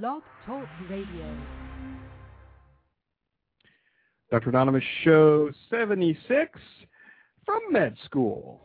Blog Talk Radio. Dr. Anonymous Show 76 from Med School.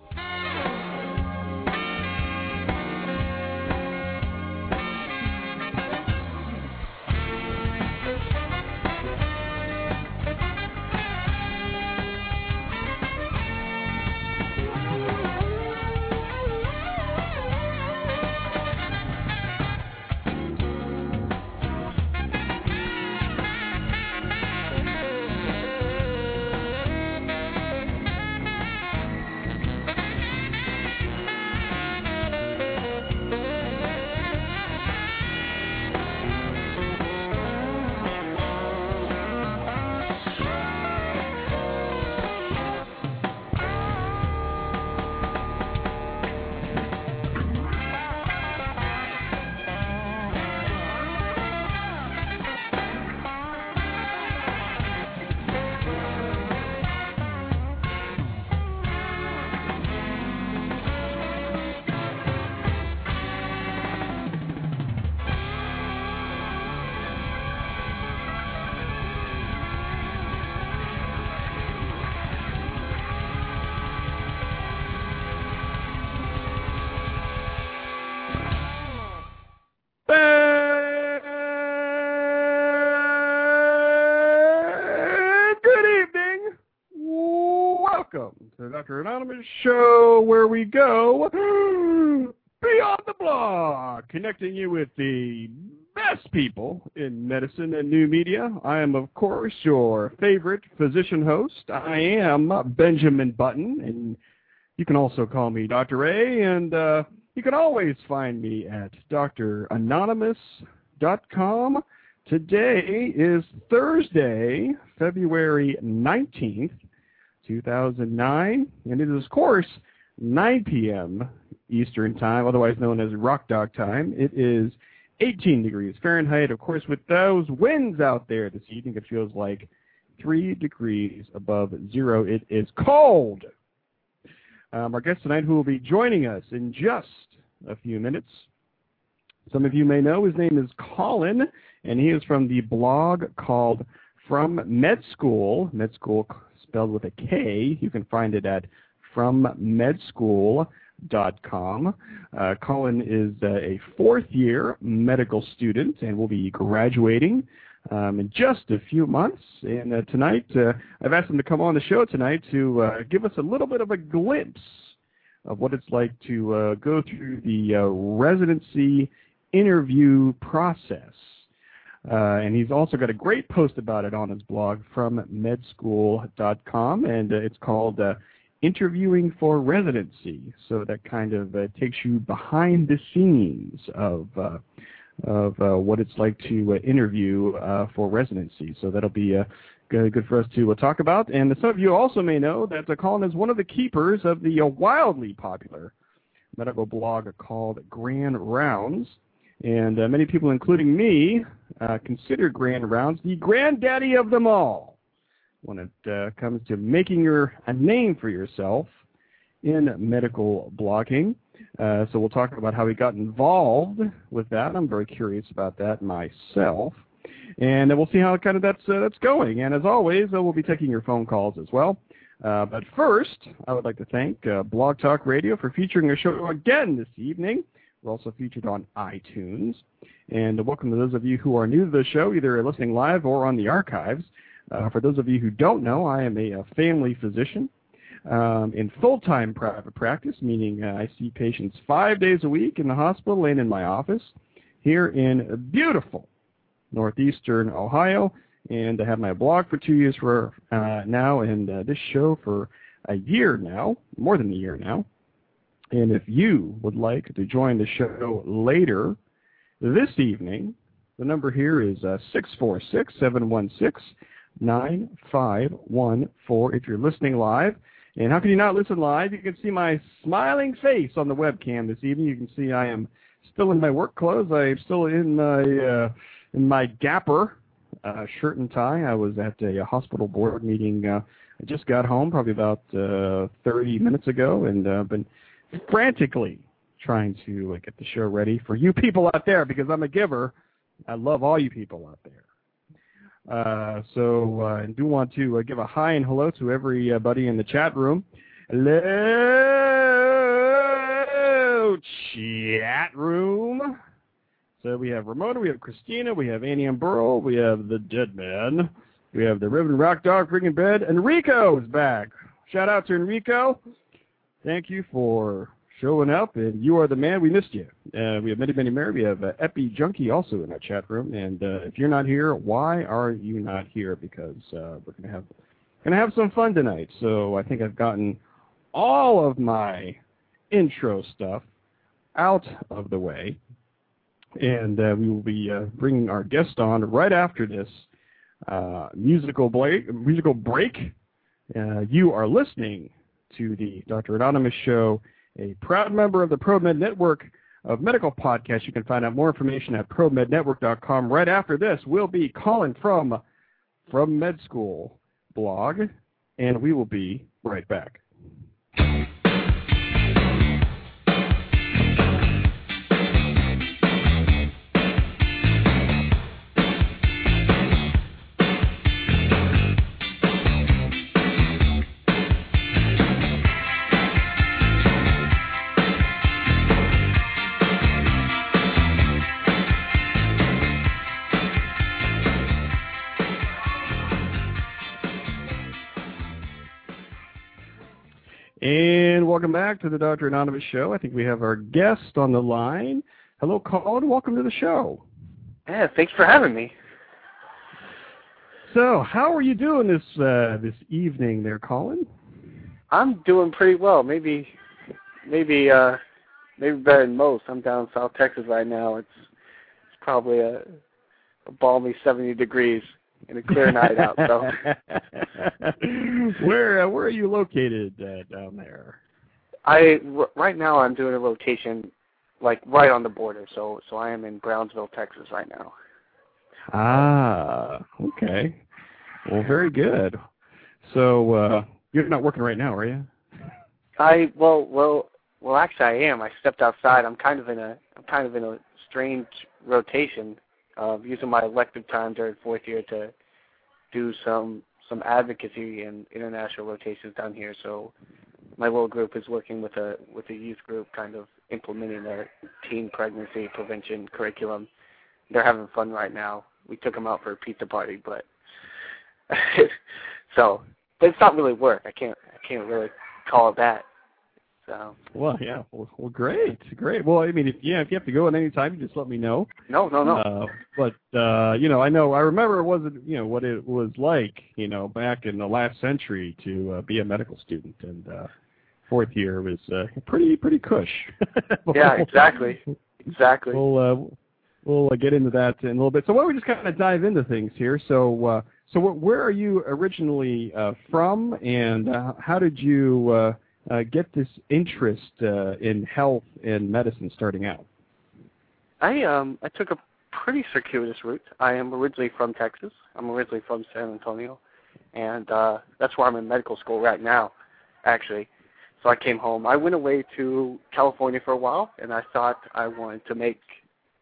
Show where we go beyond the blog, connecting you with the best people in medicine and new media. I am, of course, your favorite physician host. I am Benjamin Button, and you can also call me Dr. A, and uh, you can always find me at dranonymous.com. Today is Thursday, February 19th, 2009, and it is, of course, 9 p.m. Eastern Time, otherwise known as Rock Dog Time. It is 18 degrees Fahrenheit. Of course, with those winds out there this evening, it feels like 3 degrees above zero. It is cold. Um, our guest tonight, who will be joining us in just a few minutes, some of you may know his name is Colin, and he is from the blog called From Med School. Medskool spelled with a K. You can find it at frommedskool.com. Uh, Colin is uh, a fourth-year medical student and will be graduating um, in just a few months. And uh, tonight, uh, I've asked him to come on the show tonight to uh, give us a little bit of a glimpse of what it's like to uh, go through the uh, residency interview process. Uh, and he's also got a great post about it on his blog from medskool.com, and uh, it's called uh, Interviewing for Residency. So that kind of uh, takes you behind the scenes of uh, of uh, what it's like to interview for residency. So that'll be good, good for us to talk about. And some of you also may know that Colin is one of the keepers of the wildly popular medical blog called Grand Rounds. And uh, many people, including me, uh, consider Grand Rounds the granddaddy of them all when it uh, comes to making your a name for yourself in medical blogging. Uh, so we'll talk about how he got involved with that. I'm very curious about that myself. And we'll see how kind of that's, uh, that's going. And as always, uh, we'll be taking your phone calls as well. Uh, but first, I would like to thank uh, Blog Talk Radio for featuring our show again this evening. We're also featured on iTunes. And welcome to those of you who are new to the show, either listening live or on the archives. Uh, for those of you who don't know, I am a, a family physician um, in full-time private practice, meaning uh, I see patients five days a week in the hospital and in my office here in beautiful northeastern Ohio. And I have my blog for two years for uh, now, and uh, this show for a year now, more than a year now. And if you would like to join the show later this evening, the number here is uh, 646 716 9514 if you're listening live. And how can you not listen live? You can see my smiling face on the webcam this evening. You can see I am still in my work clothes. I'm still in my uh, in my Gapper uh, shirt and tie. I was at a, a hospital board meeting. Uh, I just got home probably about uh, 30 minutes ago, and uh, been frantically trying to uh, get the show ready for you people out there because I'm a giver I love all you people out there. Uh, so uh, I do want to uh, give a hi and hello to everybody in the chat room. Hello, chat room. So we have Ramona, we have Christina, we have Annie and Burl, we have the Dead Man, we have the Ribbon Rock Dog freaking bed. Enrico is back. Shout out to Enrico. Thank you for showing up, and you are the man. We missed you. Uh, we have many, many more. We have uh, Epi Junkie also in our chat room, and uh, if you're not here, why are you not here? Because uh, we're gonna have gonna have some fun tonight. So I think I've gotten all of my intro stuff out of the way, and uh, we will be uh, bringing our guest on right after this uh, musical break. Musical break. Uh, you are listening to the Dr. Anonymous Show a proud member of the ProMed Network of medical podcasts. You can find out more information at promednetwork.com. Right after this, we'll be calling from from Medskool blog, and we will be right back. Welcome back to the Dr. Anonymous Show. I think we have our guest on the line. Hello, Colin. Welcome to the show. Yeah, thanks for having me. So, how are you doing this uh, this evening, there, Colin? I'm doing pretty well. Maybe, maybe, uh, maybe better than most. I'm down in South Texas right now. It's it's probably a, a balmy 70 degrees and a clear night out. So, where uh, where are you located uh, down there? I r- right now I'm doing a rotation, like right on the border. So so I am in Brownsville, Texas, right now. Ah, okay. Well, very good. So uh, you're not working right now, are you? I well well well actually I am. I stepped outside. I'm kind of in a I'm kind of in a strange rotation of using my elective time during fourth year to do some some advocacy and international rotations down here. So my little group is working with a with a youth group, kind of implementing their teen pregnancy prevention curriculum. They're having fun right now. We took them out for a pizza party, but so but it's not really work. I can't I can't really call it that. So. Well, yeah. Well, well, great, great. Well, I mean, if yeah, if you have to go at any time, you just let me know. No, no, no. Uh, but uh, you know, I know, I remember it wasn't, you know, what it was like, you know, back in the last century to uh, be a medical student, and uh, fourth year was uh, pretty, pretty cush. yeah, exactly, exactly. We'll uh, we'll uh, get into that in a little bit. So why don't we just kind of dive into things here? So. Uh, so where are you originally uh, from, and uh, how did you uh, uh, get this interest uh, in health and medicine starting out? I um I took a pretty circuitous route. I am originally from Texas. I'm originally from San Antonio, and uh, that's where I'm in medical school right now, actually. So I came home. I went away to California for a while, and I thought I wanted to make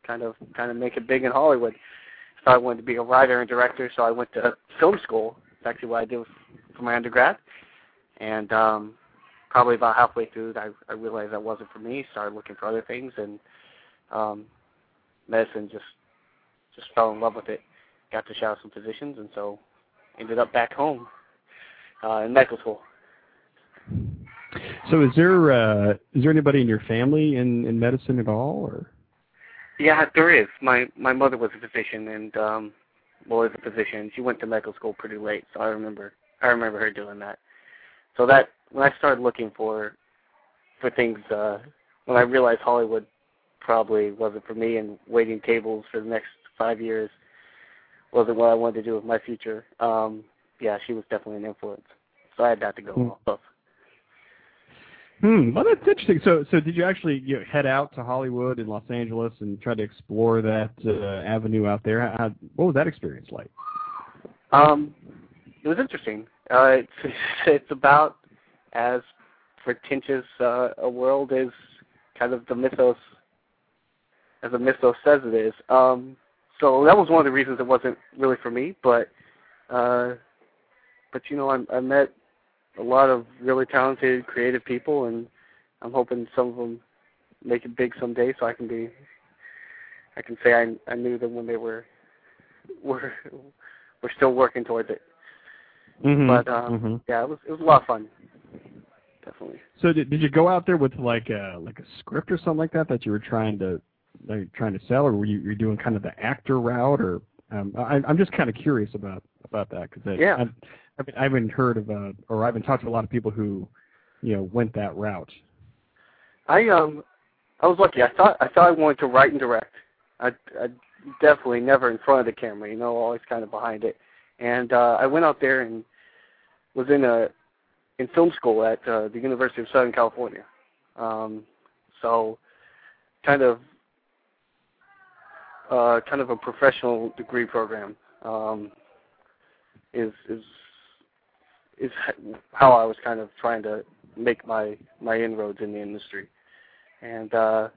kind of kind of make it big in Hollywood. So I wanted to be a writer and director. So I went to film school. That's actually what I did for my undergrad, and um, probably about halfway through, I, I realized that wasn't for me. Started looking for other things, and um, medicine just just fell in love with it. Got to shadow some physicians, and so ended up back home uh, in medical school. So, is there uh, is there anybody in your family in in medicine at all, or? Yeah, there is. My my mother was a physician, and um, well, is a physician. She went to medical school pretty late, so I remember I remember her doing that. So that when I started looking for for things, uh, when I realized Hollywood probably wasn't for me, and waiting tables for the next five years wasn't what I wanted to do with my future. Um, yeah, she was definitely an influence. So I had that to go Hmm. off of. Hmm. Well, that's interesting. So, so did you actually you know, head out to Hollywood and Los Angeles and try to explore that uh, avenue out there? How, what was that experience like? Um, it was interesting. Uh, it's it's about as pretentious uh, a world as kind of the mythos, as the mythos says it is. Um, so that was one of the reasons it wasn't really for me. But uh, but you know, I, I met a lot of really talented, creative people, and I'm hoping some of them make it big someday, so I can be. I can say I I knew them when they were were were still working towards it. Mm-hmm. But um, mm-hmm. yeah, it was it was a lot of fun. Definitely. So did did you go out there with like a like a script or something like that that you were trying to like trying to sell, or were you you doing kind of the actor route, or I'm just kind of curious about about that because Yeah. I haven't heard of uh, or I haven't talked to a lot of people who you know went that route. I um I was lucky. I thought I thought I wanted to write and direct. I I definitely never in front of the camera, you know, always kind of behind it. And uh I went out there and was in a in film school at uh, the University of Southern California. Um so kind of uh kind of a professional degree program um is is is how I was kind of trying to make my my inroads in the industry. And uh,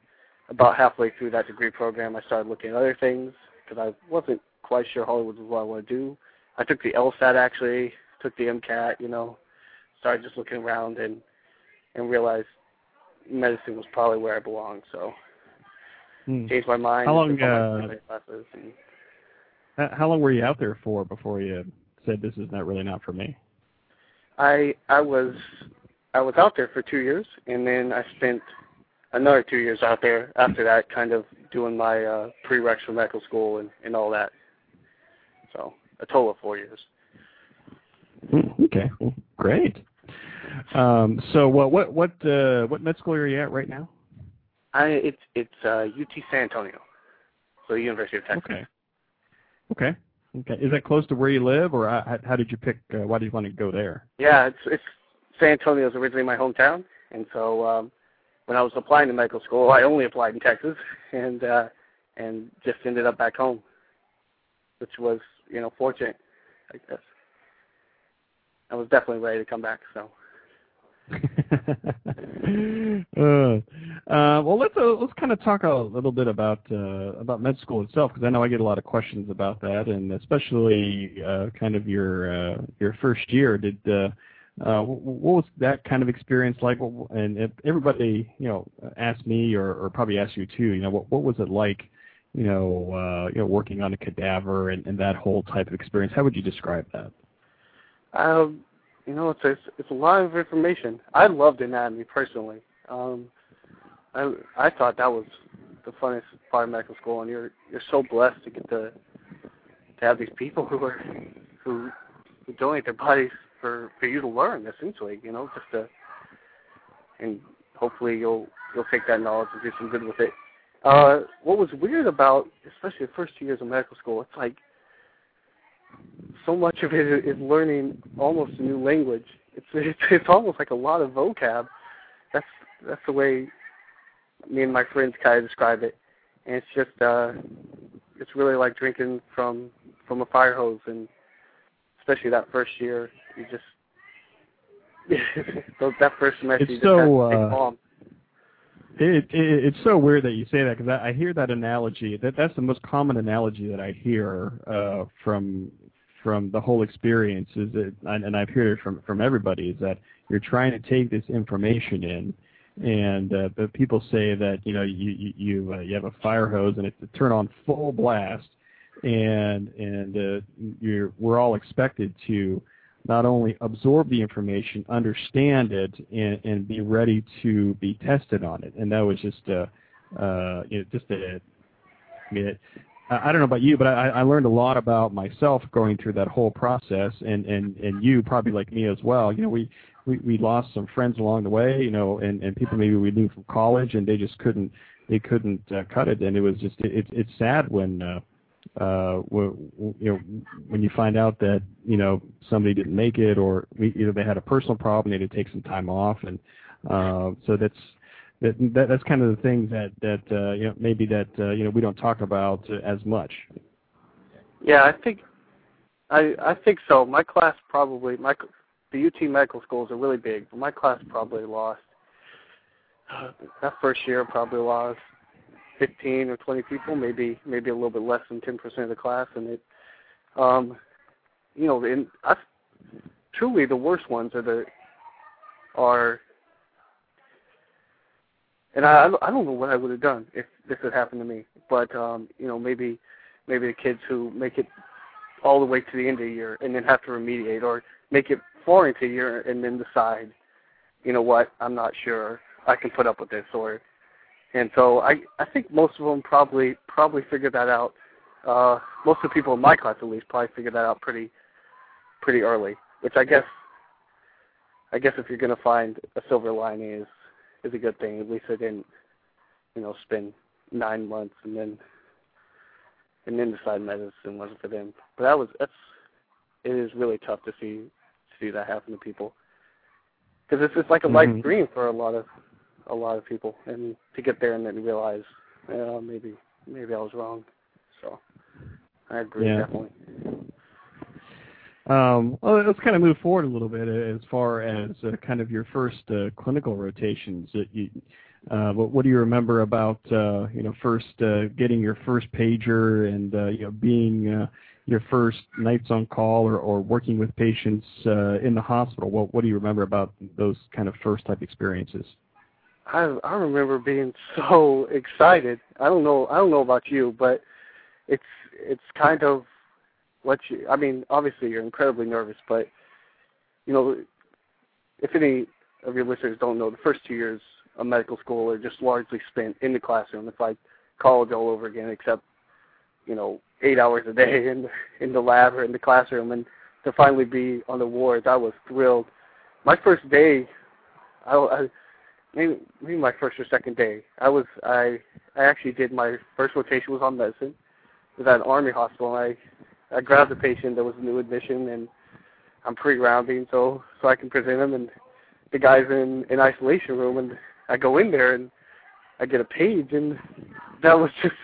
about halfway through that degree program, I started looking at other things because I wasn't quite sure Hollywood was what I want to do. I took the LSAT actually, took the MCAT, you know, started just looking around and and realized medicine was probably where I belonged. So Hmm. changed my mind. How long, took all my uh, and How long were you out there for before you said this is not really not for me? I I was I was out there for two years, and then I spent another two years out there after that, kind of doing my uh, prereqs for medical school and and all that. So a total of four years. Hmm, Okay, well, great. Um, so what what what uh, what med school are you at right now? I it's it's uh, UT San Antonio, so University of Texas. Okay. Okay. Okay. Is that close to where you live, or how, how did you pick? Uh, why did you want to go there? Yeah, it's it's San Antonio is originally my hometown, and so um, when I was applying to medical school, I only applied in Texas, and uh, and just ended up back home, which was you know fortunate, I guess. I was definitely ready to come back. So uh, uh, well, let's uh, let's kind of talk a little bit about uh, about med school itself because I know I get a lot of questions about that, and especially uh, kind of your uh, your first year. Did uh, uh, what was that kind of experience like? And if everybody, you know, asked me or, or probably asked you too. You know, what what was it like? You know, uh, you know, working on a cadaver and, and that whole type of experience. How would you describe that? Um, you know, it's a, it's a lot of information. I loved anatomy personally. Um, I I thought that was the funnest part of medical school, and you're you're so blessed to get to to have these people who are who who donate their bodies for for you to learn. Essentially, you know, just to and hopefully you'll you'll take that knowledge and do some good with it. Uh, what was weird about, especially the first two years of medical school, it's like so much of it is learning almost a new language. It's it's, it's almost like a lot of vocab. That's that's the way me and my friends kind of describe it. And it's just uh, it's really like drinking from from a fire hose, and especially that first year, you just that first semester It's you just so, have to uh, calm. It, it it's so weird that you say that because I, I hear that analogy. That that's the most common analogy that I hear uh, from from the whole experience. Is that and, and I've heard it from from everybody is that you're trying to take this information in, and uh, but people say that you know you you uh, you have a fire hose and it's turn on full blast, and and uh, you're we're all expected to not only absorb the information, understand it, and, and be ready to be tested on it. And that was just a, uh, you know, just a, I mean, it, I don't know about you, but I, I learned a lot about myself going through that whole process, and and and you probably like me as well. You know, we we we lost some friends along the way, you know, and and people maybe we knew from college, and they just couldn't they couldn't uh, cut it, and it was just it, it's sad when. uh uh, w- w- you know, when you find out that you know somebody didn't make it, or we, either they had a personal problem, they had to take some time off, and uh, so that's that, that that's kind of the things that that uh, you know maybe that uh, you know we don't talk about uh, as much. Yeah, I think I I think so. My class probably my the UT medical schools are really big, but my class probably lost uh, that first year probably lost 15 or 20 people, maybe maybe a little bit less than 10% of the class, and it, um, you know, in I, truly the worst ones are the are, and I I don't know what I would have done if this had happened to me, but um, you know maybe maybe the kids who make it all the way to the end of the year and then have to remediate, or make it into a year and then decide, you know what, I'm not sure I can put up with this, or and so I I think most of them probably probably figured that out. Uh, most of the people in my class, at least, probably figured that out pretty pretty early. Which I guess I guess if you're going to find a silver lining is is a good thing. At least I didn't you know spend nine months and then and then decide medicine wasn't for them. But that was that's it is really tough to see to see that happen to people because it's just like a mm-hmm. life dream for a lot of a lot of people, and to get there and then realize, yeah, maybe maybe I was wrong. So I agree yeah. definitely. Um, well, let's kind of move forward a little bit as far as uh, kind of your first uh, clinical rotations. That you, uh, what, what do you remember about uh, you know first uh, getting your first pager and uh, you know being uh, your first nights on call or, or working with patients uh, in the hospital? What what do you remember about those kind of first type experiences? I I remember being so excited. I don't know I don't know about you, but it's it's kind of what you I mean, obviously you're incredibly nervous, but you know if any of your listeners don't know, the first two years of medical school are just largely spent in the classroom. It's like college all over again, except you know eight hours a day in in the lab or in the classroom. And to finally be on the wards, I was thrilled. My first day, I, I maybe maybe my first or second day. I was I I actually did my first rotation was on medicine. It was at an army hospital. And I I grabbed a patient that was a new admission and I'm pre-rounding so so I can present him and the guy's in an isolation room and I go in there and I get a page and that was just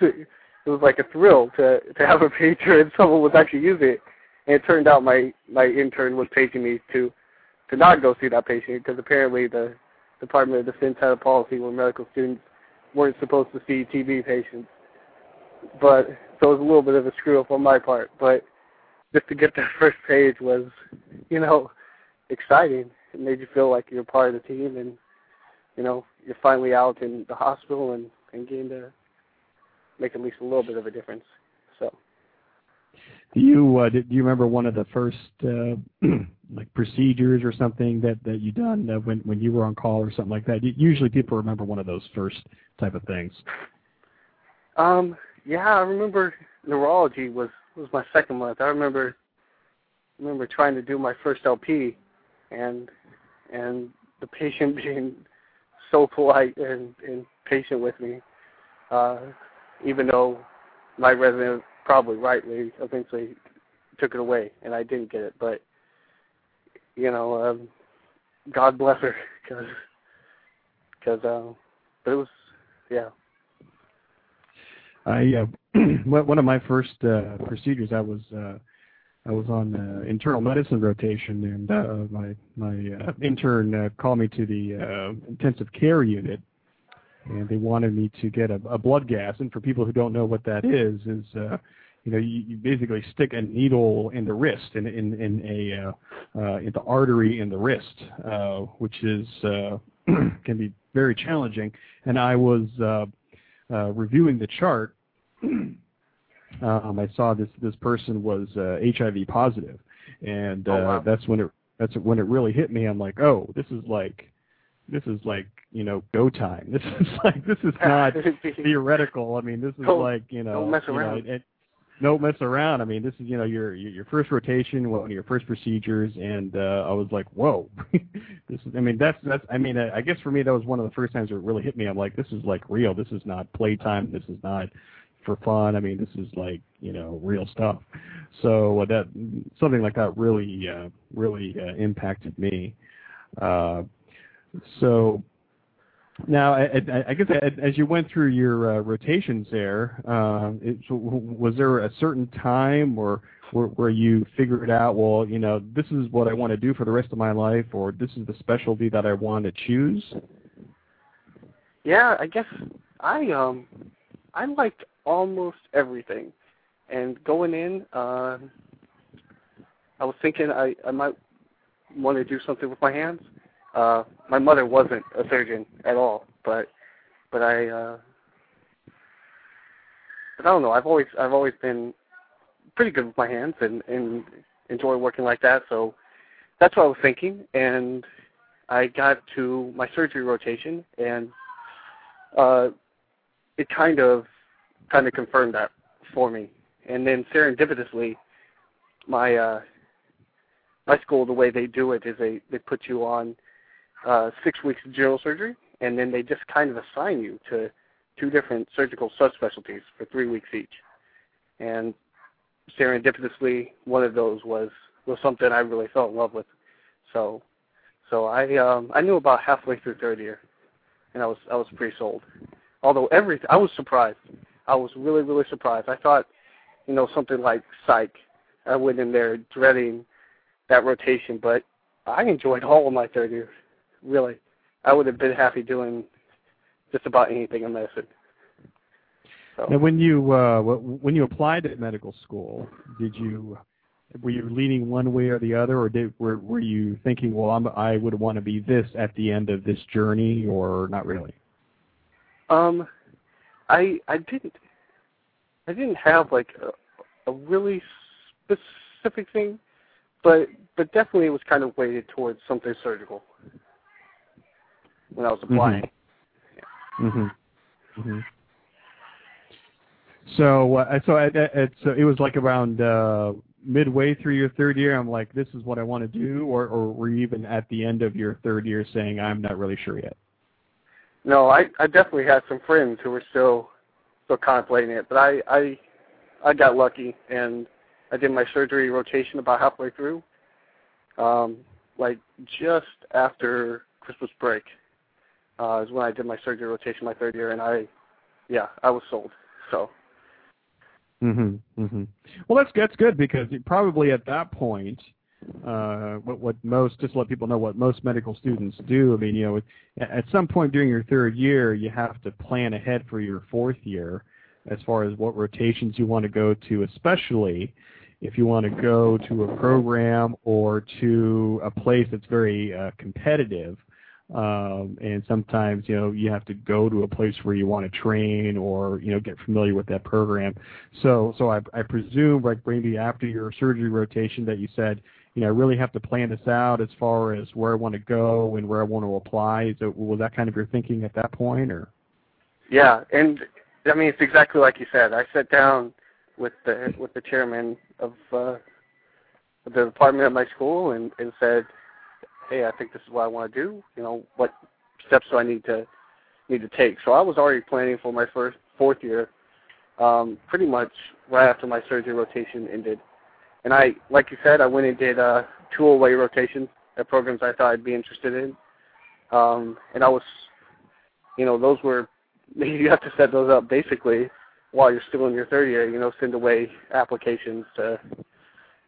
it was like a thrill to to have a pager and someone was actually using it. And it turned out my my intern was paging me to to not go see that patient because apparently the Department of Defense had a policy where medical students weren't supposed to see TB patients. But so it was a little bit of a screw up on my part. But just to get that first page was, you know, exciting. It made you feel like you're part of the team, and you know, you're finally out in the hospital and and getting to make at least a little bit of a difference. So. Do you uh, did, do you remember one of the first uh, like procedures or something that that you done uh, when when you were on call or something like that? Usually people remember one of those first type of things. Um. Yeah, I remember neurology was was my second month. I remember remember trying to do my first LP, and and the patient being so polite and and patient with me, uh, even though my resident probably rightly eventually took it away, and I didn't get it. But you know, um, God bless her, because because um, but it was yeah. I uh, one of my first uh, procedures. I was uh, I was on uh, internal medicine rotation, and uh, my my uh, intern uh, called me to the uh, intensive care unit, and they wanted me to get a, a blood gas. And for people who don't know what that is, is uh, you know you, you basically stick a needle in the wrist in in, in a uh, uh, in the artery in the wrist, uh, which is uh, can be very challenging. And I was uh, uh, reviewing the chart. um, I saw this this person was uh, HIV positive, and uh, oh, wow. that's when it that's when it really hit me. I'm like, oh, this is like this is like you know go time. This is like this is not theoretical. I mean, this is don't, like you know, don't mess you know it, no mess around. I mean, this is you know your your first rotation, one of your first procedures, and uh, I was like, whoa, this is. I mean, that's that's. I mean, I guess for me that was one of the first times it really hit me. I'm like, this is like real. This is not playtime. This is not for fun. I mean, this is like you know real stuff. So that something like that really uh, really uh, impacted me. Uh, so now, I, guess as you went through your uh, rotations there, uh, it, was there a certain time or where, where you figured out, well, you know, this is what I want to do for the rest of my life, or this is the specialty that I want to choose? Yeah, I guess I um I liked almost everything, and going in, uh, I was thinking I I might want to do something with my hands. Uh, my mother wasn't a surgeon at all, but but I uh, but I don't know. I've always I've always been pretty good with my hands and and enjoy working like that. So that's what I was thinking, and I got to my surgery rotation, and uh, it kind of kind of confirmed that for me. And then serendipitously, my uh, my school, the way they do it is they they put you on uh, six weeks of general surgery, and then they just kind of assign you to two different surgical subspecialties for three weeks each. And serendipitously, one of those was was something I really fell in love with. So, so I um, I knew about halfway through third year, and I was I was pretty sold. Although every I was surprised. I was really really surprised. I thought, you know, something like psych. I went in there dreading that rotation, but I enjoyed all of my third year. Really, I would have been happy doing just about anything in medicine. So. Now, when you uh, when you applied at medical school, did you were you leaning one way or the other, or did were were you thinking, well, I'm, I would want to be this at the end of this journey, or not really? Um, I I didn't I didn't have like a, a really specific thing, but but definitely it was kind of weighted towards something surgical when I was applying. Mm-hmm. Yeah. Mm-hmm. mm-hmm. So, uh, so it, it, so it was like around uh, midway through your third year. I'm like, this is what I want to do, or, or were you even at the end of your third year saying, I'm not really sure yet? No, I I definitely had some friends who were still still contemplating it, but I I I got lucky and I did my surgery rotation about halfway through, um, like just after Christmas break uh, is when I did my surgery rotation my third year, and I yeah I was sold. So Mhm. Mhm. Well, that's that's good because probably at that point, uh, what what most just to let people know what most medical students do. I mean, you know, at some point during your third year, you have to plan ahead for your fourth year, as far as what rotations you want to go to, especially if you want to go to a program or to a place that's very uh, competitive um, and sometimes you know you have to go to a place where you want to train or you know get familiar with that program. So so I, I presume like maybe after your surgery rotation that you said you know I really have to plan this out as far as where I want to go and where I want to apply. Is So was that kind of your thinking at that point or? Yeah, and I mean it's exactly like you said. I sat down with the with the chairman of uh, the department at my school and, and said hey, I think this is what I want to do. You know, what steps do I need to need to take? So I was already planning for my first fourth year, um, pretty much right after my surgery rotation ended. And I, like you said, I went and did uh, two away rotations at programs I thought I'd be interested in. Um, and I was, you know, those were you have to set those up basically while you're still in your third year. You know, send away applications to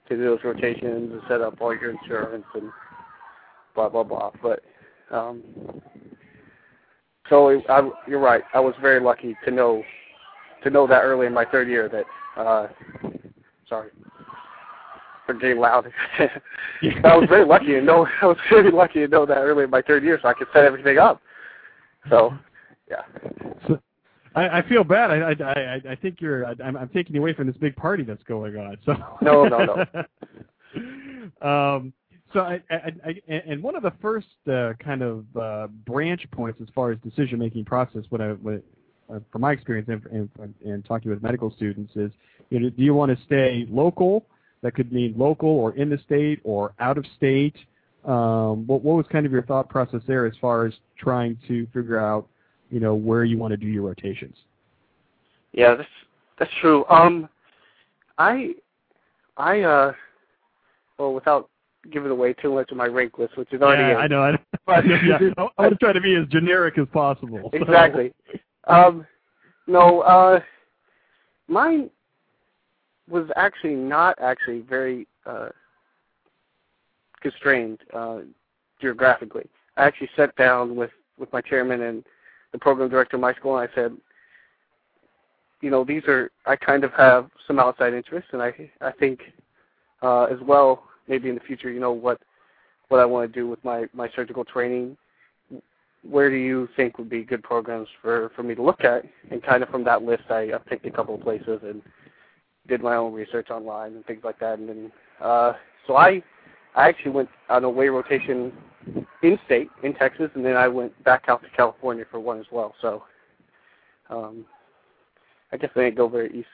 to do those rotations and set up all your insurance and blah blah blah. But um, so I, you're right. I was very lucky to know to know that early in my third year that. Uh, sorry for getting loud. I was very lucky to know. I was very lucky to know that early in my third year, so I could set everything up. So, yeah. So, I, I feel bad. I I I think you're. I'm, I'm taking you away from this big party that's going on. So. No, no, no. um, so, I, I, I, and one of the first uh, kind of uh, branch points as far as decision making process, what I, what, uh, from my experience and, and, and talking with medical students, is you know, do you want to stay local? That could mean local or in the state or out of state. Um, what, what was kind of your thought process there as far as trying to figure out, you know, where you want to do your rotations? Yeah, that's that's true. Um, I, I, uh, well, without giving away too much of my rank list, which is already. Yeah, I know. I, but, yeah, I, I want to try to be as generic as possible. Exactly. Um, no, uh, mine was actually not actually very uh, constrained uh, geographically. I actually sat down with with my chairman and the program director of my school, and I said, you know, these are I kind of have some outside interests, and I I think uh, as well maybe in the future, you know, what what I want to do with my my surgical training. Where do you think would be good programs for for me to look at? And kind of from that list, I, I picked a couple of places and did my own research online and things like that. And then uh, so I I actually went on a way rotation in state in Texas, and then I went back out to California for one as well. So um, I guess I didn't go very east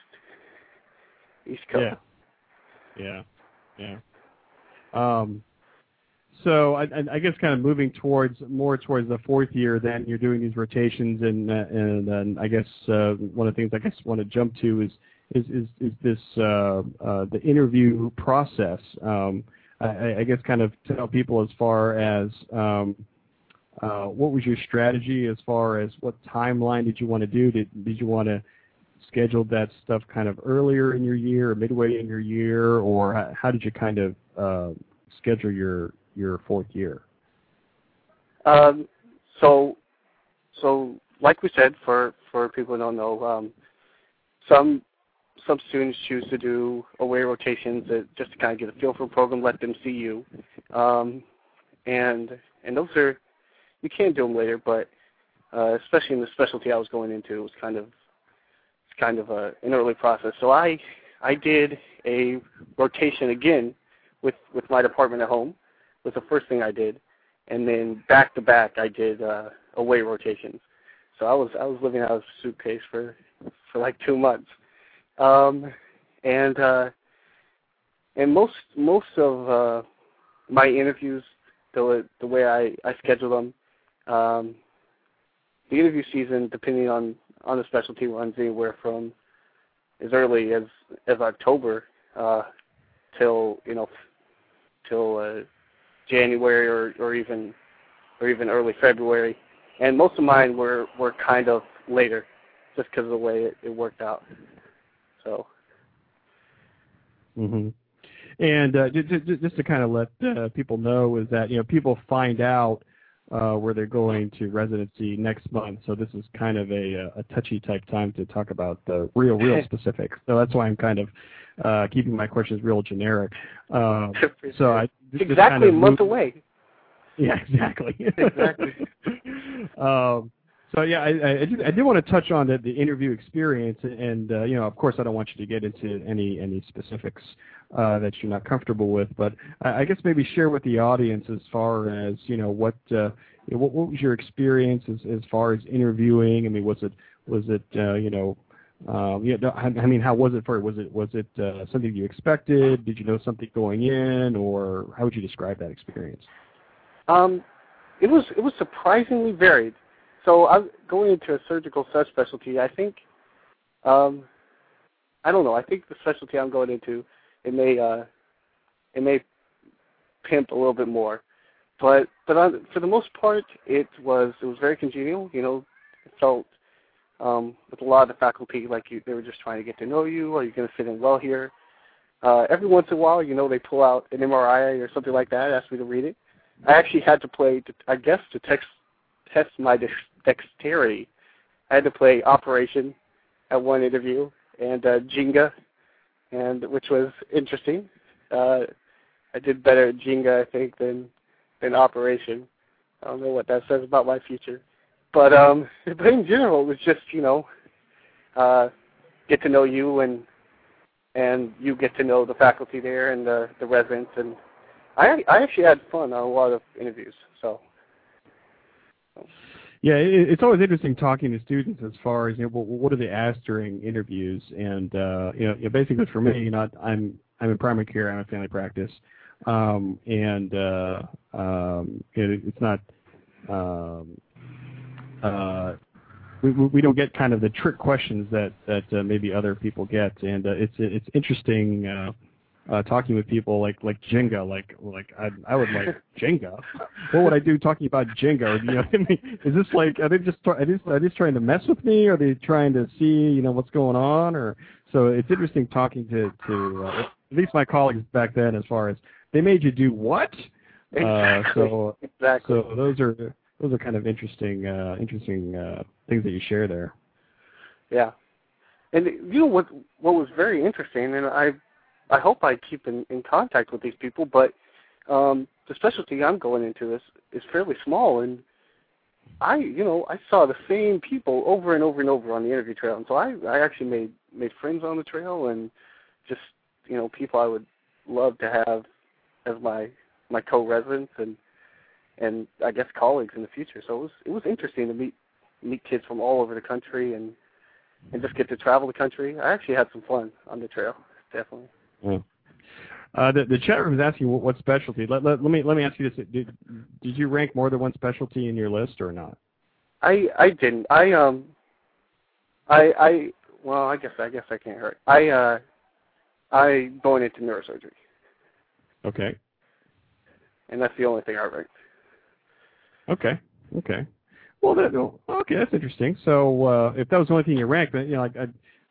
east coast. Yeah, yeah, yeah. Um, so I, I guess kind of moving towards more towards the fourth year, then you're doing these rotations, and uh, and, and I guess uh, one of the things I guess want to jump to is is is, is this uh, uh, the interview process. Um, I, I guess kind of tell people as far as um, uh, what was your strategy as far as what timeline did you want to do? Did did you want to schedule that stuff kind of earlier in your year or midway in your year, or how, did you kind of uh, schedule your your fourth year? Um, so, so like we said, for for people who don't know, um, some some students choose to do away rotations that, just to kind of get a feel for the program, let them see you, um, and and those are you can do them later, but uh, especially in the specialty I was going into, it was kind of kind of a, an early process. So I I did a rotation again with with my department at home was the first thing I did, and then back to back I did uh, away rotations. So I was I was living out of a suitcase for for like two months, um, and uh, and most most of uh, my interviews the the way I I schedule them, um, the interview season depending on on the specialty runs anywhere from as early as as October uh, till you know till uh, January or, or even or even early February, and most of mine were were kind of later, just because of the way it, it worked out. So. Mhm. And uh, just, just to kind of let uh, people know is that you know people find out where they're going to residency next month, so this is kind of a, a touchy type time to talk about the real real specifics. So that's why I'm kind of uh, keeping my questions real generic. Uh, so I exactly kind of a month away. Yeah, exactly. exactly. um, so yeah, I, I, did, I did want to touch on the, the interview experience, and uh, you know, of course, I don't want you to get into any any specifics uh, that you're not comfortable with, but I, I guess maybe share with the audience as far as you know what uh, what, what was your experience as as far as interviewing? I mean, was it was it uh, you know um, yeah, no, I, I mean, how was it for you? Was it was it uh, something you expected? Did you know something going in, or how would you describe that experience? Um, it was it was surprisingly varied. So I'm going into a surgical subspecialty. I think, um, I don't know. I think the specialty I'm going into, it may uh, it may pimp a little bit more, but but on, for the most part, it was it was very congenial. You know, it felt um, with a lot of the faculty, like you, they were just trying to get to know you. Are you going to fit in well here? Uh, every once in a while, you know, they pull out an MRI or something like that, ask me to read it. I actually had to play, I guess, to text, test my dexterity. I had to play Operation at one interview and uh, Jenga, and which was interesting. Uh, I did better at Jenga, I think, than than Operation. I don't know what that says about my future. But um, but in general, it was just you know, uh, get to know you and and you get to know the faculty there and the the residents and I I actually had fun on a lot of interviews. So. Yeah, it, it's always interesting talking to students as far as you know what, what do they ask during interviews, and uh, you know, basically for me, you know, I'm I'm in primary care, I'm in family practice, um, and uh, um, it, it's not um, uh, we, we don't get kind of the trick questions that that uh, maybe other people get, and uh, it's it's interesting uh, uh, talking with people like like Jenga, like like I I would like Jenga. What would I do talking about Jenga? You know, what I mean, is this like are they just are they, are they just trying to mess with me? Are they trying to see you know what's going on? Or so it's interesting talking to to uh, at least my colleagues back then as far as they made you do what. Uh, exactly. so exactly. so those are those are kind of interesting uh, interesting uh, things that you share there. Yeah, and you know what what was very interesting, and I I hope I keep in, in contact with these people, but um, the specialty I'm going into is is fairly small, and I you know I saw the same people over and over and over on the interview trail, and so I I actually made made friends on the trail, and just you know people I would love to have as my my co-residents and and I guess colleagues in the future. So it was it was interesting to meet meet kids from all over the country and and just get to travel the country. I actually had some fun on the trail, definitely. Yeah. Uh, the, the chat room is asking what, what specialty. Let, me let me ask you this: did, did you rank more than one specialty in your list or not? I I didn't. I um. I I well I guess I guess I can't hurt. I uh. I going into neurosurgery. Okay. And that's the only thing I ranked. Okay. Okay. Well, that, okay, that's interesting. So, uh, if that was the only thing you ranked, then you know,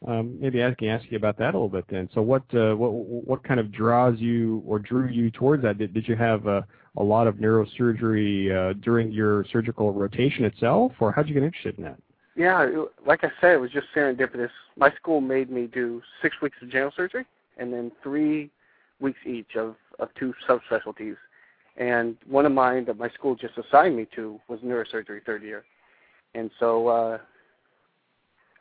maybe I can ask you about that a little bit then. So, what uh, what what kind of draws you or drew you towards that? Did did you have a a lot of neurosurgery uh, during your surgical rotation itself, or how'd you get interested in that? Yeah, like I said, it was just serendipitous. My school made me do six weeks of general surgery and then three weeks each of of two subspecialties and one of mine that my school just assigned me to was neurosurgery third year, and so uh,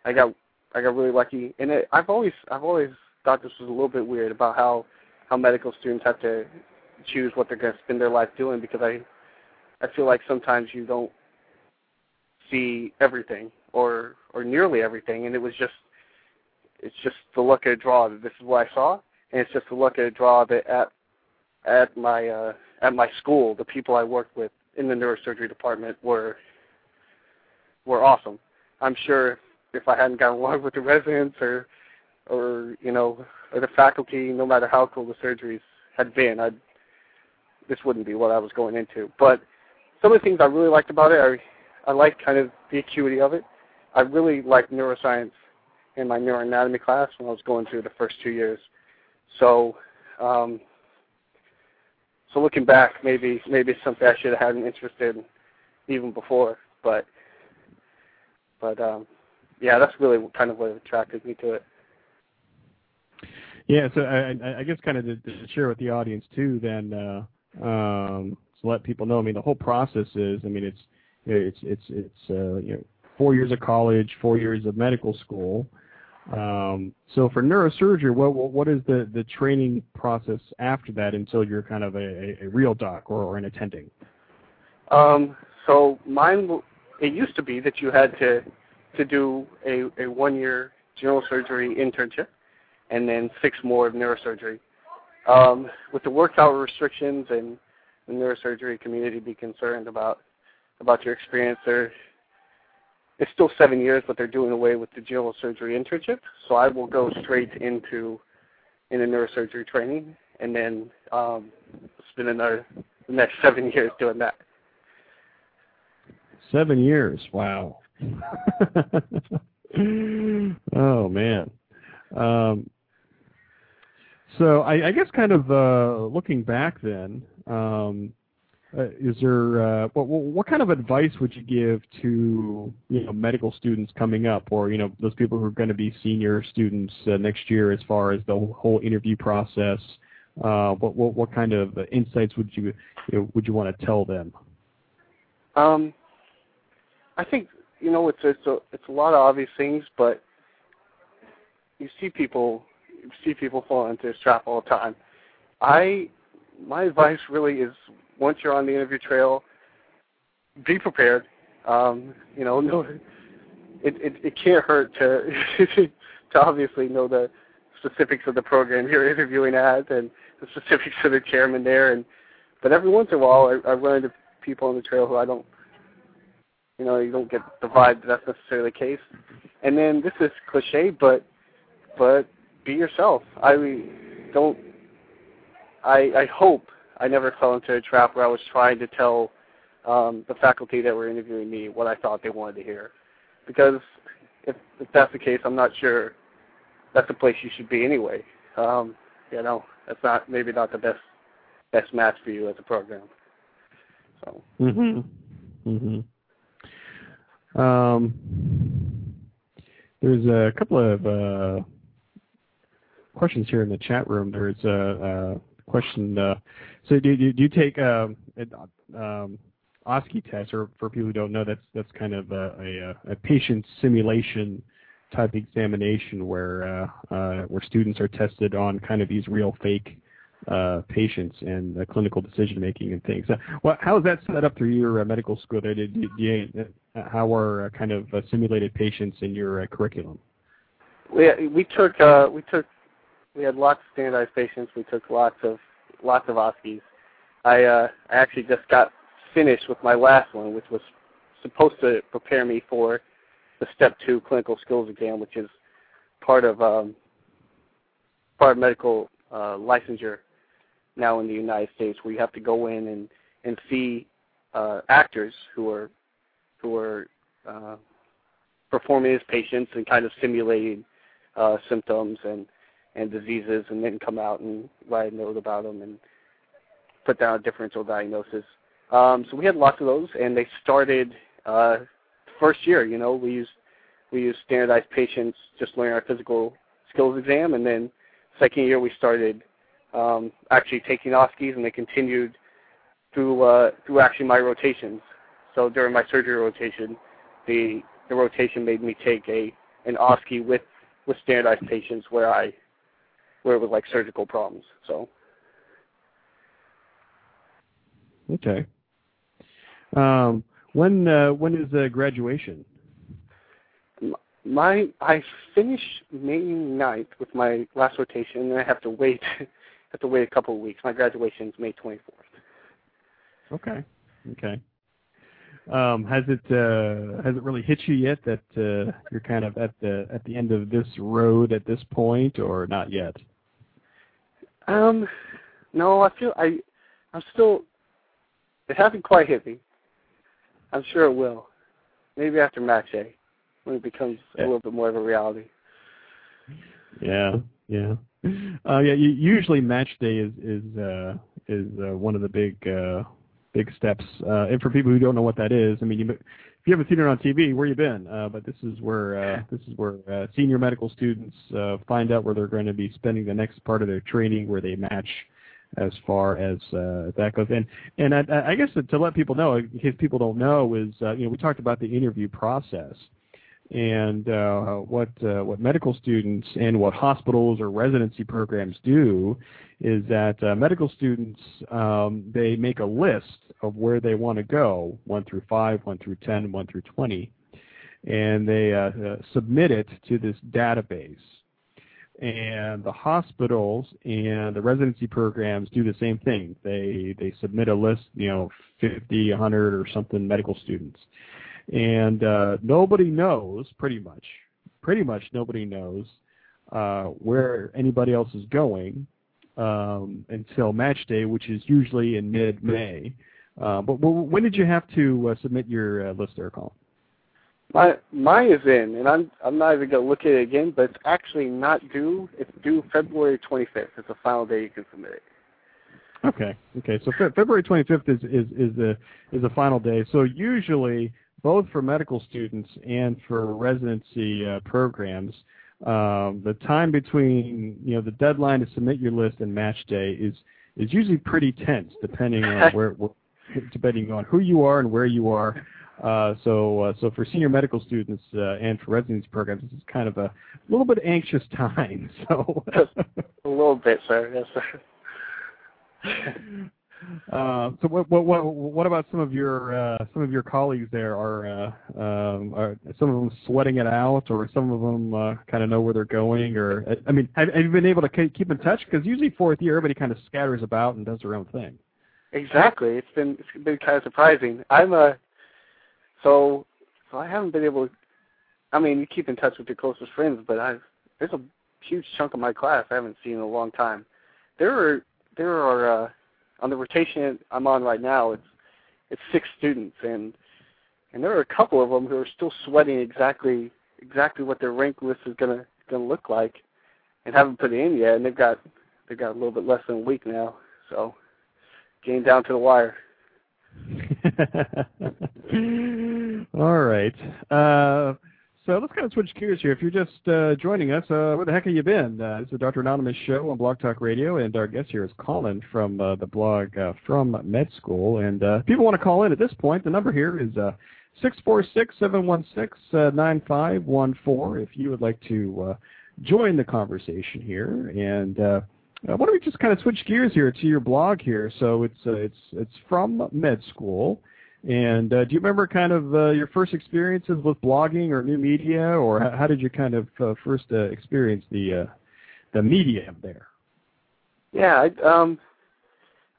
I got I got really lucky. And it, I've always I've always thought this was a little bit weird about how how medical students have to choose what they're going to spend their life doing because I I feel like sometimes you don't see everything or or nearly everything, and it was just it's just the luck of a draw that this is what I saw, and it's just the luck of a draw that at at my uh, at my school, the people I worked with in the neurosurgery department were were awesome. I'm sure if I hadn't gotten along with the residents or or you know or the faculty, no matter how cool the surgeries had been, I'd this wouldn't be what I was going into. But some of the things I really liked about it, I I liked kind of the acuity of it. I really liked neuroscience in my neuroanatomy class when I was going through the first two years. So um, so looking back, maybe maybe it's something I should have had an interest in even before. But but um, yeah, that's really kind of what attracted me to it. Yeah, so I, I guess kind of to, to share with the audience too, then uh, um, to let people know. I mean, the whole process is. I mean, it's it's it's it's uh, you know four years of college, four years of medical school, um, so for neurosurgery, what what is the, the training process after that until you're kind of a, a real doc or, or an attending? Um, so mine, it used to be that you had to to do a, a one year general surgery internship and then six more of neurosurgery. Um, with the work hour restrictions and the neurosurgery community be concerned about about your experience, there it's still seven years, but they're doing away with the general surgery internship. So I will go straight into in a neurosurgery training, and then um, spend another the next seven years doing that. Seven years, wow. oh man. Um, so I, I guess kind of uh, looking back then, um, uh, is there uh, what, what kind of advice would you give to you know medical students coming up, or you know those people who are going to be senior students uh, next year, as far as the whole interview process? Uh, what, what what kind of insights would you, you know, would you want to tell them? Um, I think you know it's it's a it's a lot of obvious things, but you see people you see people fall into this trap all the time. I my advice really is once you're on the interview trail, be prepared. Um, you know, no, it, it it can't hurt to to obviously know the specifics of the program you're interviewing at and the specifics of the chairman there. And but every once in a while, I, I run into people on the trail who I don't, you know, you don't get the vibe that that's necessarily the case. And then this is cliche, but but be yourself. I don't. I I hope I never fell into a trap where I was trying to tell um, the faculty that were interviewing me what I thought they wanted to hear. Because if, if that's the case, I'm not sure that's the place you should be anyway. Um, you know, that's not maybe not the best best match for you as a program. So. Mhm. Mhm. Um. there's a couple of uh, questions here in the chat room. There's a, a question. Uh, so do, you take um, um, OSCE test, or for people who don't know, that's that's kind of a, patient simulation type examination where uh, where students are tested on kind of these real fake uh, patients and uh, clinical decision making and things. Uh, well, how is that set up through your uh, medical school? There, did, did you, uh, how are uh, kind of simulated patients in your curriculum? We we took we took we had lots of standardized patients. We took lots of lots of OSCEs. I I actually just got finished with my last one, which was supposed to prepare me for the step two clinical skills exam, which is part of um, part of medical licensure now in the United States, where you have to go in and and see uh, actors who are who are uh, performing as patients and kind of simulating uh, symptoms and and diseases, and then come out and write a note about them and put down a differential diagnosis. Um, so we had lots of those, and they started uh, first year. You know, we used we used standardized patients, just learning our physical skills exam, and then second year we started um, actually taking OSCEs, and they continued through uh, through actually my rotations. So during my surgery rotation, the the rotation made me take a an OSCE with with standardized patients where I where it was like surgical problems. So okay. Um, when uh, when is uh, graduation? My I finish May 9th with my last rotation, and I have to wait have to wait a couple of weeks. My graduation is May 24th. Okay. Okay. Um, has it uh, has it really hit you yet that uh, you're kind of at the at the end of this road at this point, or not yet? Um, no, I feel I I'm still. It hasn't quite hit me. I'm sure it will. Maybe after match day, when it becomes yeah. a little bit more of a reality. Yeah, yeah, uh, yeah. Usually, match day is is uh, is uh, one of the big uh, big steps. Uh, and for people who don't know what that is, I mean, you, if you haven't seen it on TV, where you been? Uh, but this is where uh, this is where uh, senior medical students uh, find out where they're going to be spending the next part of their training, where they match as far as uh, that goes. And and I, I guess to let people know, in case people don't know, is uh, you know we talked about the interview process and uh, what uh, what medical students and what hospitals or residency programs do is that uh, medical students um, they make a list of where they want to go, one through five, one through ten, one through twenty, and they uh, uh, submit it to this database. And the hospitals and the residency programs do the same thing. They they submit a list, you know, 50, 100 or something medical students and uh, nobody knows pretty much pretty much nobody knows uh, where anybody else is going um, until match day, which is usually in mid-May. Uh, but when did you have to uh, submit your uh, list there, Colin? My mine is in, and I'm I'm not even gonna look at it again. But it's actually not due. It's due February 25th. It's the final day you can submit it. Okay. Okay. So fe- February 25th is is is the is the final day. So usually both for medical students and for residency uh, programs, um, the time between you know the deadline to submit your list and match day is is usually pretty tense, depending on where, where depending on who you are and where you are. Uh, so uh, so for senior medical students uh, and for residency programs, this is kind of a little bit anxious time. So a little bit, sir. Yes, sir. Uh, so what, what what what about some of your uh, some of your colleagues there are uh, um, are some of them sweating it out or some of them uh, kind of know where they're going or I mean have, have you been able to keep in touch because usually fourth year everybody kind of scatters about and does their own thing. Exactly, it's been it's been kind of surprising. I'm a so so I haven't been able. to I mean, you keep in touch with your closest friends, but I've there's a huge chunk of my class I haven't seen in a long time. There are there are uh, on the rotation I'm on right now, it's it's six students, and and there are a couple of them who are still sweating exactly exactly what their rank list is gonna gonna look like, and haven't put it in yet. And they've got they've got a little bit less than a week now, so getting down to the wire. All right. Uh, So let's kind of switch gears here. If you're just uh, joining us, uh, where the heck have you been? Uh, it's the Dr. Anonymous show on Blog Talk Radio, and our guest here is Colin from uh, the blog uh, From Medskool. And uh, if people want to call in at this point, the number here is uh, 646-716-9514 if you would like to uh, join the conversation here. And uh, uh, why don't we just kind of switch gears here to your blog here? So it's uh, it's it's from Med School. And uh, do you remember kind of uh, your first experiences with blogging or new media, or how, did you kind of uh, first experience the the media there? Yeah, I, um,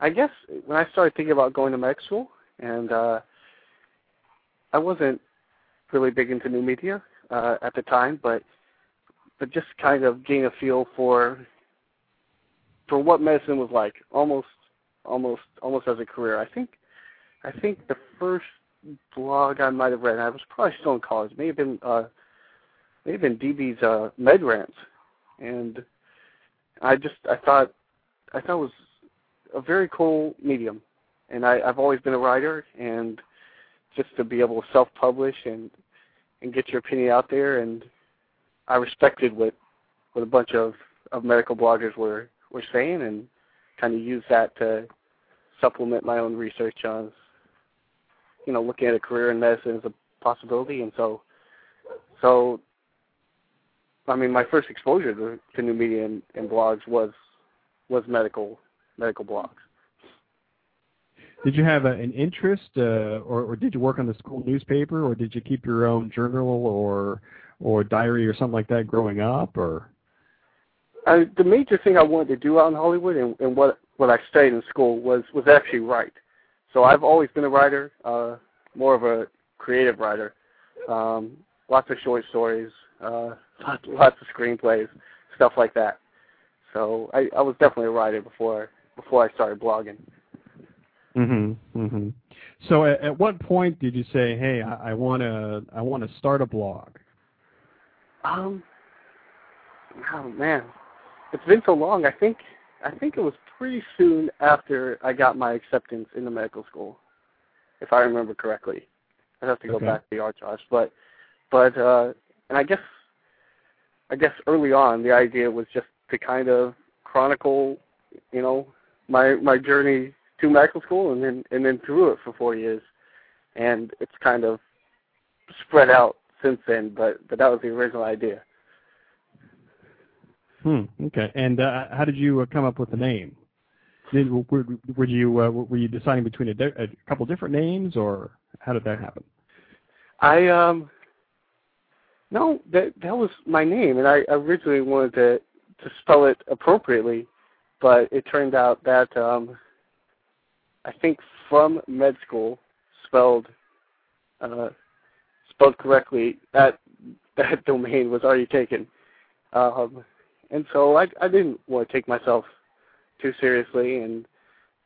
I guess when I started thinking about going to med school, and uh, I wasn't really big into new media uh, at the time, but but just kind of getting a feel for for what medicine was like, almost almost almost as a career. I think I think the first blog I might have read, I was probably still in college, may have been uh may have been DB's uh med rants. And I just I thought I thought it was a very cool medium. And I, I've always been a writer and just to be able to self publish and and get your opinion out there and I respected what what a bunch of, of medical bloggers were, were saying and kind of use that to supplement my own research on you know, looking at a career in medicine as a possibility, and so, so, I mean, my first exposure to, to new media and, and blogs was was medical medical blogs. Did you have a, an interest, uh, or, or did you work on the school newspaper, or did you keep your own journal or or diary or something like that growing up, or? Uh, the major thing I wanted to do out in Hollywood and, and what what I studied in school was was actually write. So I've always been a writer, uh, more of a creative writer. Um, lots of short stories, uh, lots, lots of screenplays, stuff like that. So I, I was definitely a writer before before I started blogging. Mhm. Mhm. So at, at what point did you say, "Hey, I want to I want to start a blog"? Um. Oh man, it's been so long. I think I think it was pretty soon after I got my acceptance into medical school, if I remember correctly. I'd have to go okay. back to the archives, but but uh, and I guess I guess early on the idea was just to kind of chronicle, you know, my my journey to medical school and then and then through it for four years, and it's kind of spread out since then. But but that was the original idea. Hmm. Okay. And uh, how did you uh, come up with the name? Uh, were you deciding between a couple different names, or how did that happen? I um. No, that that was my name, and I originally wanted to to spell it appropriately, but it turned out that um. I think from med school spelled uh, spelled correctly that that domain was already taken. Um, and so I I didn't want to take myself too seriously, and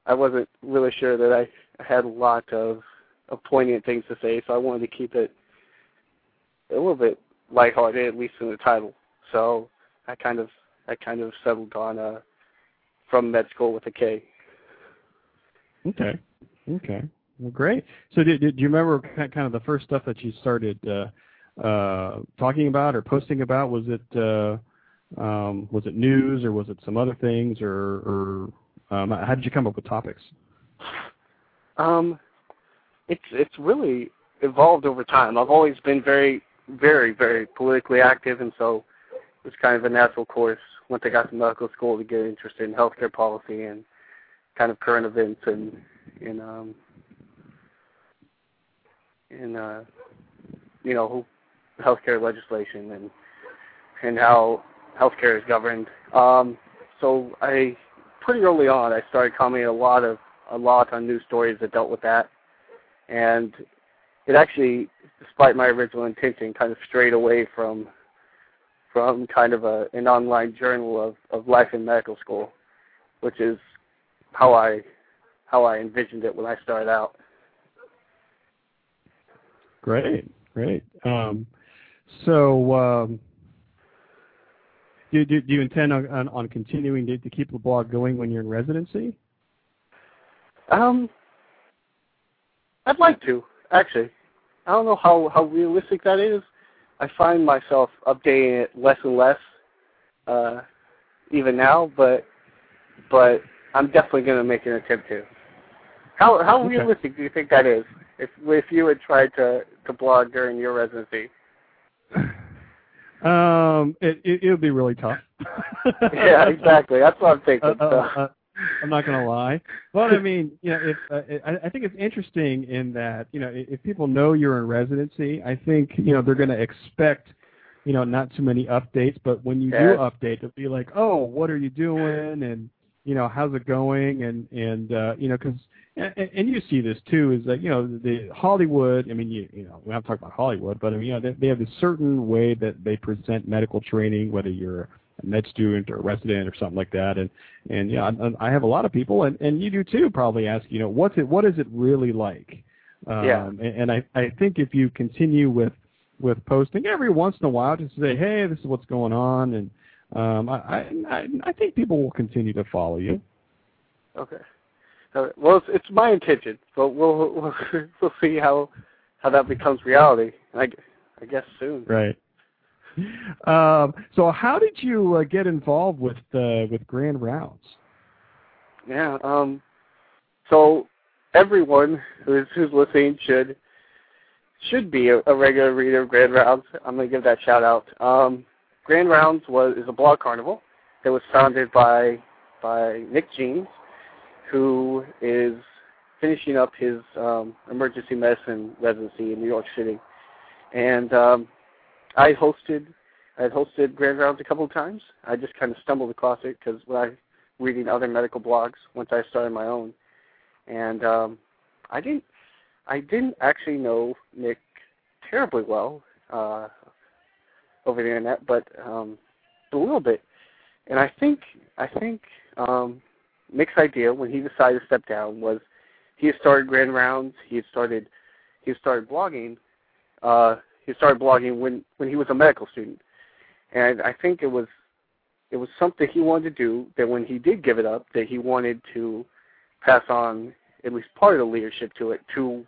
I wasn't really sure that I, had a lot of, of poignant things to say, so I wanted to keep it a little bit lighthearted, at least in the title. So I kind of I kind of settled on uh, from Medskool with a K. Okay. Okay. Well, great. So, do, did you remember kind of the first stuff that you started uh, uh, talking about or posting about? Was it uh, um, was it news or was it some other things or, or um, how did you come up with topics? Um, it's it's really evolved over time. I've always been very, very, very politically active, and so it was kind of a natural course once I got to medical school to get interested in healthcare policy and kind of current events and in um in uh you know healthcare legislation and and how healthcare is governed. Um, so I pretty early on I started commenting a lot of a lot on news stories that dealt with that, and it actually, despite my original intention, kind of strayed away from from kind of a an online journal of of life in medical school, which is how I how I envisioned it when I started out. Great, great. Um, so um, do, you intend on, on, on continuing to, to keep the blog going when you're in residency? Um, I'd like to actually. I don't know how how realistic that is, I find myself updating it less and less, uh, even now. But but I'm definitely going to make an attempt to. How how Okay. realistic do you think that is? If if you had tried to to blog during your residency? Um, it, it it'll be really tough. yeah, exactly. That's what I'm thinking. Uh, uh, uh, I'm not going to lie. But I mean, you know, if uh, I, I think it's interesting in that you know if if people know you're in residency, I think you know they're going to expect you know not too many updates. But when you do update, they'll be like, oh, what are you doing? And you know, how's it going? And and uh, you know, because and, and you see this too is that you know the Hollywood. I mean, you you know, we haven't talk about Hollywood, but I mean, you know, they, they have a certain way that they present medical training, whether you're a med student or a resident or something like that. And and yeah, I, I have a lot of people, and and you do too, probably ask, you know, what's it? What is it really like? Um, Yeah. And, and I I think if you continue with with posting every once in a while, just say, hey, this is what's going on, and um, I I I think people will continue to follow you. Okay. Uh, well, it's, it's my intention, but we'll we'll, we'll see how how that becomes reality. I, I guess soon. Right. Um, so how did you uh, get involved with uh, with Grand Rounds? Yeah. Um. So everyone who's who's listening should should be a, a regular reader of Grand Rounds. I'm gonna give that shout out. Um, Grand Rounds was is a blog carnival that was founded by by Nick Genes, who is finishing up his um, emergency medicine residency in New York City, and um, I hosted I had hosted Grand Rounds a couple of times. I just kind of stumbled across it because when I reading other medical blogs once I started my own, and um, I didn't I didn't actually know Nick terribly well uh, over the internet, but um, a little bit. And I think I think um, Nick's idea when he decided to step down was he had started Grand Rounds. He had started he had started blogging. Uh, he started blogging when when he was a medical student, and I think it was it was something he wanted to do. That when he did give it up, that he wanted to pass on at least part of the leadership to it to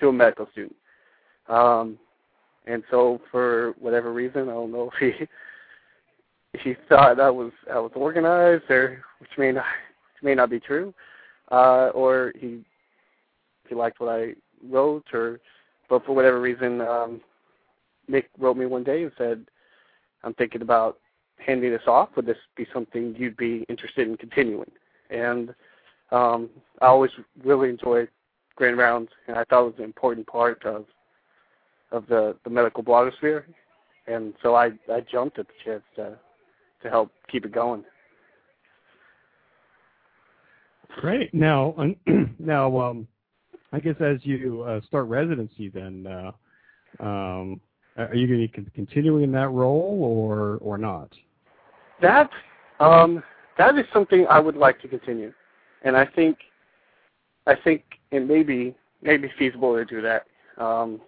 to a medical student. Um, and so for whatever reason, I don't know if he he thought I was I was organized, or which may not may not be true, uh, or he he liked what I wrote, or but for whatever reason, um, Nick wrote me one day and said, "I'm thinking about handing this off. Would this be something you'd be interested in continuing?" And um, I always really enjoyed Grand Rounds, and I thought it was an important part of of the the medical blogosphere, and so I I jumped at the chance to to help keep it going. Great. Now, now, um, I guess as you uh, start residency, then uh, um, are you going to be continuing in that role or or not? That um, that is something I would like to continue, and I think I think it may be maybe feasible to do that. Um,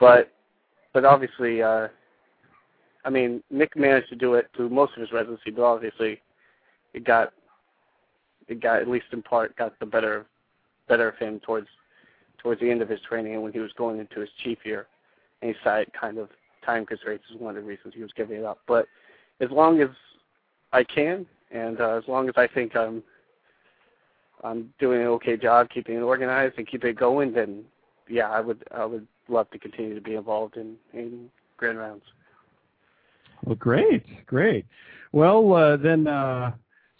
but but obviously, uh, I mean, Nick managed to do it through most of his residency, but obviously, it got it got at least in part got the better better of him towards towards the end of his training and when he was going into his chief year, and he cited kind of time constraints is one of the reasons he was giving it up. But as long as I can, and uh, as long as I think I'm I'm doing an okay job keeping it organized and keeping it going, then yeah, I would I would love to continue to be involved in in grand rounds. Well, great, great. Well, uh, then, uh,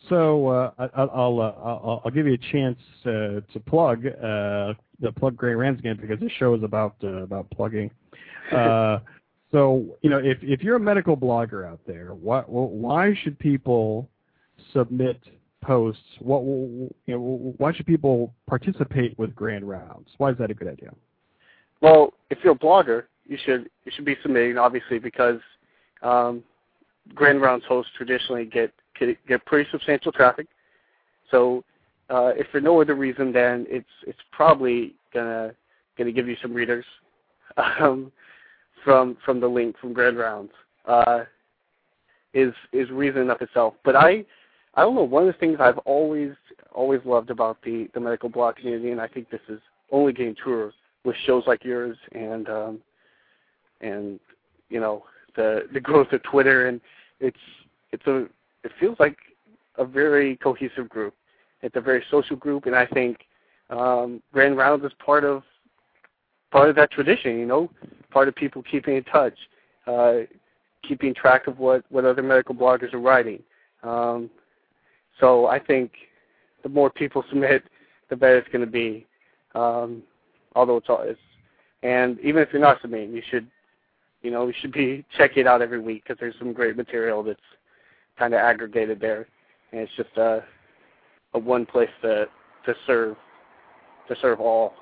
so uh, I, I'll, uh, I'll I'll give you a chance uh, to plug uh, the plug Grand Rounds again because this show is about uh, about plugging. Uh, so you know, if if you're a medical blogger out there, why why should people submit posts? What you know, why should people participate with Grand Rounds? Why is that a good idea? Well, if you're a blogger, you should you should be submitting obviously because um, Grand Rounds hosts traditionally get get, pretty substantial traffic. So uh, if for no other reason, then it's it's probably gonna gonna give you some readers um, from from the link from Grand Rounds. Uh, is is reason enough itself. But I I don't know. One of the things I've always always loved about the the medical blog community, and I think this is only getting truer with shows like yours and um, and you know the the growth of Twitter, and it's it's a it feels like a very cohesive group. It's a very social group, and I think um, Grand Rounds is part of part of that tradition. You know, part of people keeping in touch, uh, keeping track of what what other medical bloggers are writing. Um, so I think the more people submit, the better it's going to be. Um, although it's all it's, and even if you're not submitting, you should, you know, you should be checking it out every week because there's some great material that's kind of aggregated there, and it's just a, a one place to to serve to serve all.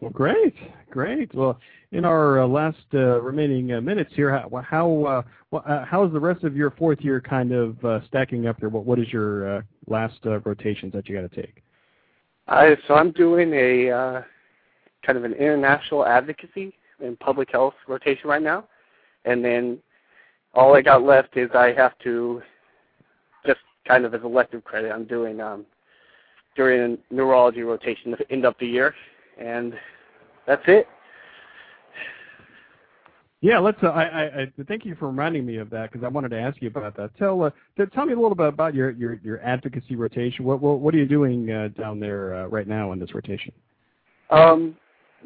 Well, great, great. Well, in our uh, last uh, remaining uh, minutes here, how how, uh, uh, how is the rest of your fourth year kind of uh, stacking up there? What what is your uh, last uh, rotations that you got to take? I so I'm doing a uh, kind of an international advocacy and public health rotation right now, and then all I got left is I have to just kind of as elective credit. I'm doing um, during a neurology rotation to end up the year, and that's it. Yeah, let's. Uh, I, I, I thank you for reminding me of that because I wanted to ask you about that. Tell uh, tell me a little bit about your your, your advocacy rotation. What, what what are you doing uh, down there uh, right now in this rotation? Um,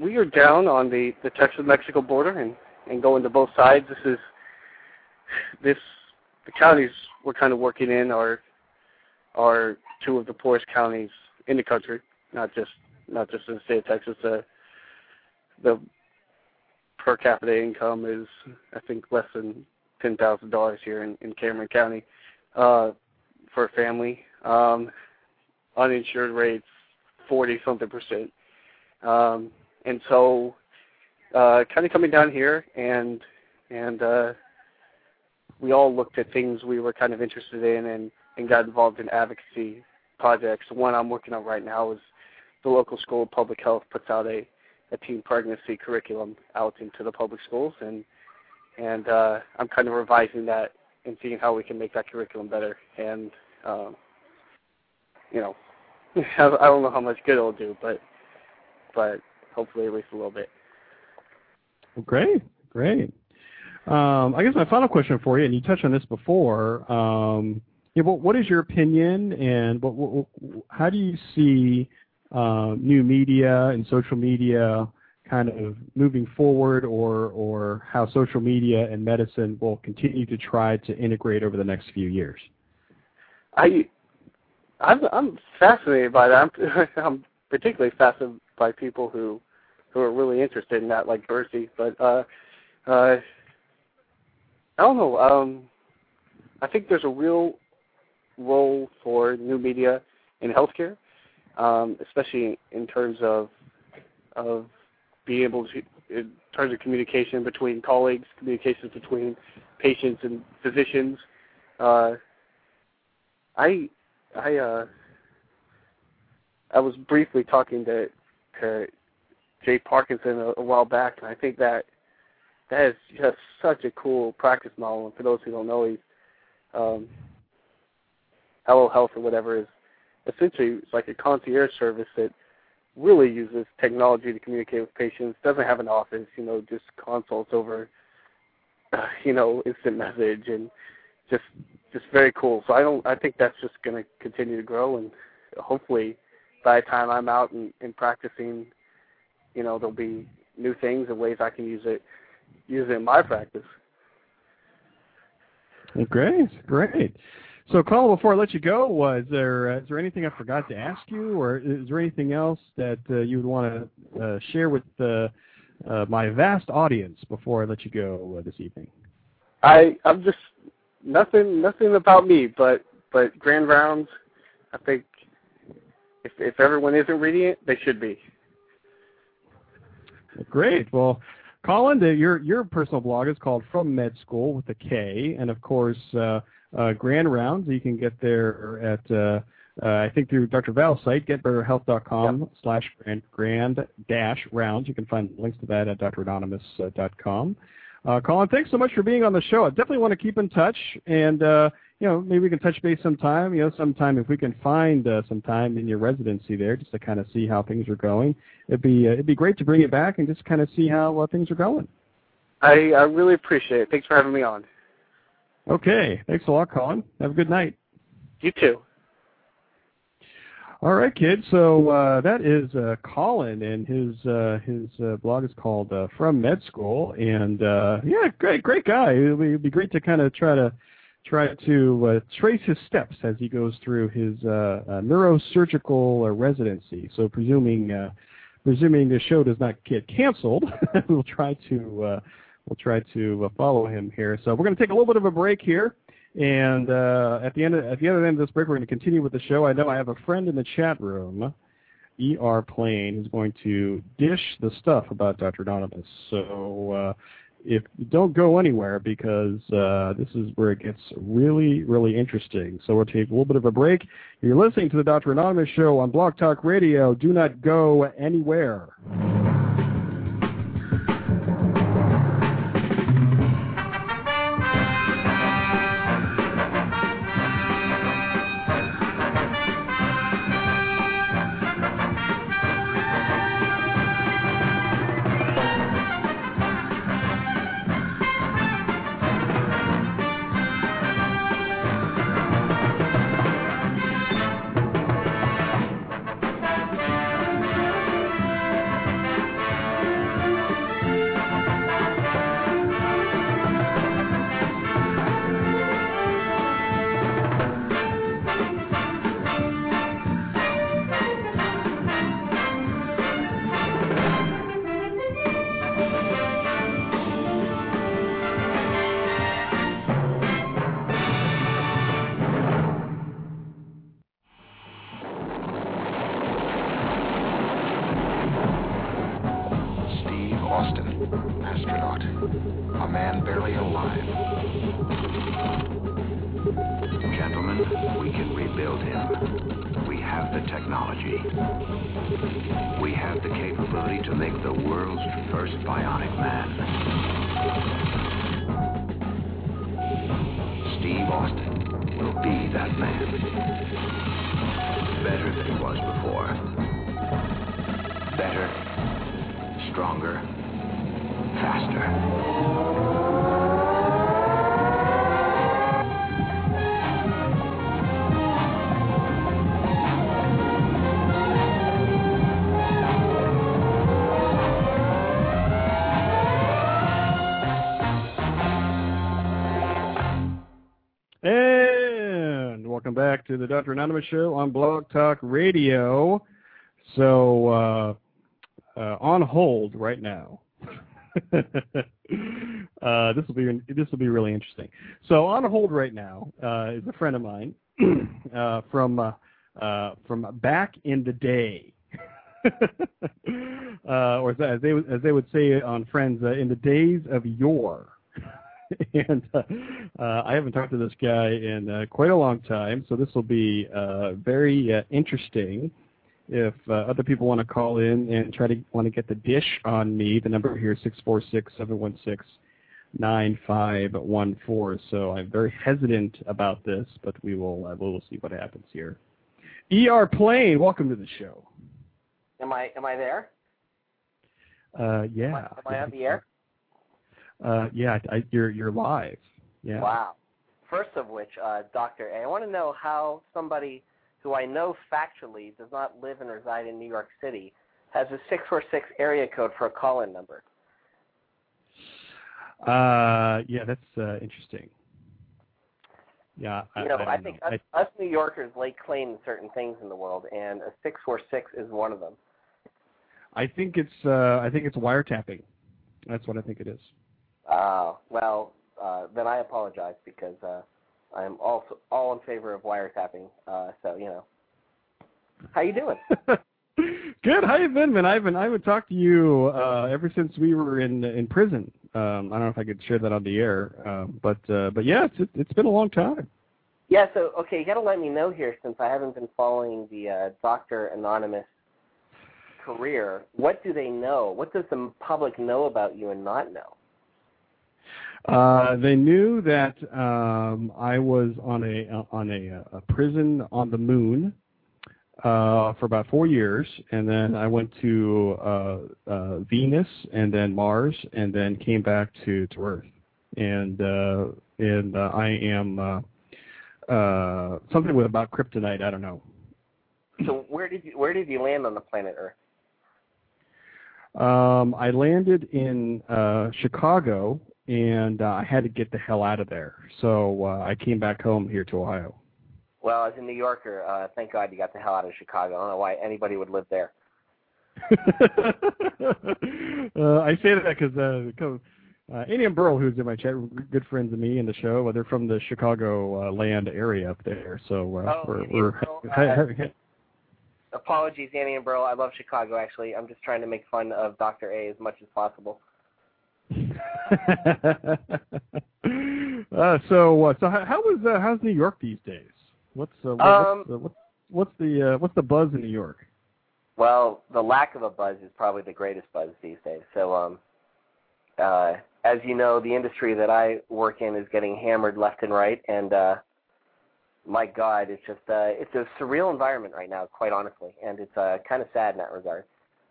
we are down on the the Texas-Mexico border and and going to both sides. This is this the counties we're kind of working in are are two of the poorest counties in the country, not just not just in the state of Texas. Uh, the per capita income is I think less than ten thousand dollars here in, in Cameron County uh, for a family. Um, uninsured rates forty something percent, um, and so uh, kind of coming down here and and uh, we all looked at things we were kind of interested in and and got involved in advocacy projects. One I'm working on right now is the local school of public health puts out a a teen pregnancy curriculum out into the public schools, and and uh, I'm kind of revising that and seeing how we can make that curriculum better. And um, you know, I don't know how much good it'll do, but but hopefully at least a little bit. Great, great. Um, I guess my final question for you, and you touched on this before. Um, what, is your opinion, and how do you see uh, new media and social media kind of moving forward or how social media and medicine will continue to try to integrate over the next few years? I I'm, fascinated by that. I'm, particularly fascinated by people who who are really interested in that, like Berci. But uh, uh, I don't know. Um, I think there's a real role for new media in healthcare um, especially in terms of of being able to in terms of communication between colleagues, communications between patients and physicians. Uh, I I uh, I was briefly talking to to Jay Parkinson a, a while back, and I think that that is just such a cool practice model. And for those who don't know, he's um, Hello Health or whatever is essentially it's like a concierge service that really uses technology to communicate with patients. Doesn't have an office, you know, just consults over, uh, you know, instant message and just just very cool. So I don't. I think that's just going to continue to grow, and hopefully, by the time I'm out and, and practicing, you know, there'll be new things and ways I can use it use it in my practice. Great, great. So, Colin, before I let you go, was there uh, is there anything I forgot to ask you, or is there anything else that uh, you would want to uh, share with uh, uh, my vast audience before I let you go uh, this evening? I I'm just nothing nothing about me, but but Grand Rounds. I think if if everyone isn't reading it, they should be. Great. Well, Colin, the, your your personal blog is called From Medskool with a K, and of course. Uh, uh, grand rounds. You can get there at uh, uh, I think through Dr. Val's site, getbetterhealth.com yep. slash grand, grand dash rounds. You can find links to that at dranonymous.com. Uh, Colin, thanks so much for being on the show. I definitely want to keep in touch, and uh, you know, maybe we can touch base sometime. You know, sometime if we can find uh, some time in your residency there, just to kind of see how things are going. It'd be uh, it'd be great to bring it back and just kind of see how uh, things are going. I I really appreciate it. Thanks for having me on. Okay, thanks a lot, Colin. Have a good night. You too. All right, kids. So uh, that is uh, Colin, and his uh, his uh, blog is called uh, From Medskool, and uh, yeah, great, great guy. It'd be, it'd be great to kind of try to try to uh, trace his steps as he goes through his uh, uh, neurosurgical uh, residency. So presuming uh, presuming the show does not get canceled, we'll try to uh, we'll try to follow him here. So we're going to take a little bit of a break here. And at the end of, at the other end of this break, we're going to continue with the show. I know I have a friend in the chat room, ER Plane, who's going to dish the stuff about Dr. Anonymous. So if don't go anywhere because uh, this is where it gets really, really interesting. So we'll take a little bit of a break. You're listening to the Dr. Anonymous show on Blog Talk Radio. Do not go anywhere. To the Dr. Anonymous show on Blog Talk Radio. So uh, uh, on hold right now. uh, this will be this will be really interesting. So on hold right now uh, is a friend of mine uh, from uh, from back in the day, or as they as they would say on Friends, in the days of yore. and uh, uh, I haven't talked to this guy in uh, quite a long time, so this will be uh, very uh, interesting. If uh, other people want to call in and try to want to get the dish on me, the number here is six four six seven one six nine five one four. So I'm very hesitant about this, but we will uh, we will see what happens here. ER Plane, welcome to the show. Am I am I there? Uh, yeah. Am I, am I on the air? Uh, yeah, I, you're you're live. Yeah. Wow. First of which, uh, Doctor A, I want to know how somebody who I know factually does not live and reside in New York City has a six four six area code for a call-in number. Uh, yeah, that's uh, interesting. Yeah, I, You know, I, I, think know. us, us New Yorkers lay claim to certain things in the world, and a six four six is one of them. I, I think it's uh, I think it's wiretapping. That's what I think it is. Uh, well, uh, then I apologize because uh, I'm also all in favor of wiretapping. Uh, so you know, how you doing? Good. How you been, man? I haven't I haven't talked to you uh, ever since we were in in prison. Um, I don't know if I could share that on the air, um, but uh, but yeah, it's it's been a long time. Yeah. So okay, you got to let me know here since I haven't been following the uh, Doctor Anonymous career. What do they know? What does the public know about you and not know? Uh, they knew that um, I was on a on a, a prison on the moon uh, for about four years, and then I went to uh, uh, Venus, and then Mars, and then came back to to Earth, and uh, and uh, I am uh, uh, something with about kryptonite. I don't know. So where did you where did you land on the planet Earth? Um, I landed in uh, Chicago, and uh, I had to get the hell out of there. So uh, I came back home here to Ohio. Well, as a New Yorker, uh, thank God you got the hell out of Chicago. I don't know why anybody would live there. uh, I say that because uh, uh, Andy and Burl, who's in my chat, good friends of me in the show, they're from the Chicago uh, land area up there. So uh, Oh, we're, we're and Burl, uh, Apologies, Annie and Burl. I love Chicago. Actually, I'm just trying to make fun of Dr. A as much as possible. uh, so uh, so how, is uh, how's New York these days? What's uh, what, Um, what's, uh, what's what's the uh, what's the buzz in New York? Well, the lack of a buzz is probably the greatest buzz these days. So, um, uh, as you know, the industry that I work in is getting hammered left and right, and uh, my God, it's just uh, it's a surreal environment right now, quite honestly, and it's uh, kind of sad in that regard.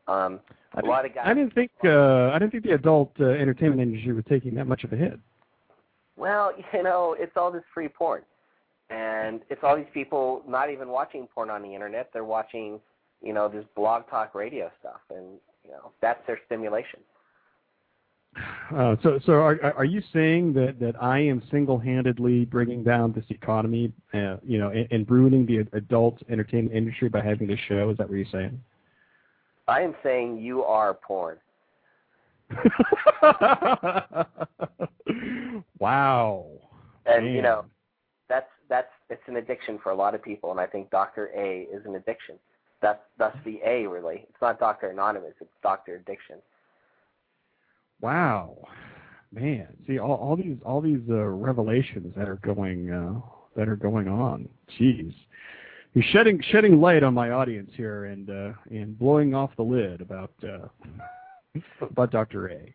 Um, I a didn't, lot of guys. I didn't think uh, I didn't think the adult uh, entertainment industry was taking that much of a hit. Well, you know, it's all this free porn. And it's all these people not even watching porn on the internet. They're watching, you know, this blog talk radio stuff. And, you know, that's their stimulation. Uh, so, so are are you saying that that I am single-handedly bringing down this economy, uh, you know, and, and ruining the adult entertainment industry by having this show? Is that what you're saying? I am saying you are porn. wow. And, Man. you know, that's, that's, it's an addiction for a lot of people. And I think Dr. A is an addiction. That's, that's the A, really. It's not Dr. Anonymous. It's Dr. Addiction. Wow, man. See all, all these all these uh, revelations that are going uh, that are going on. Jeez, you're shedding shedding light on my audience here and uh, and blowing off the lid about uh, about Dr. A.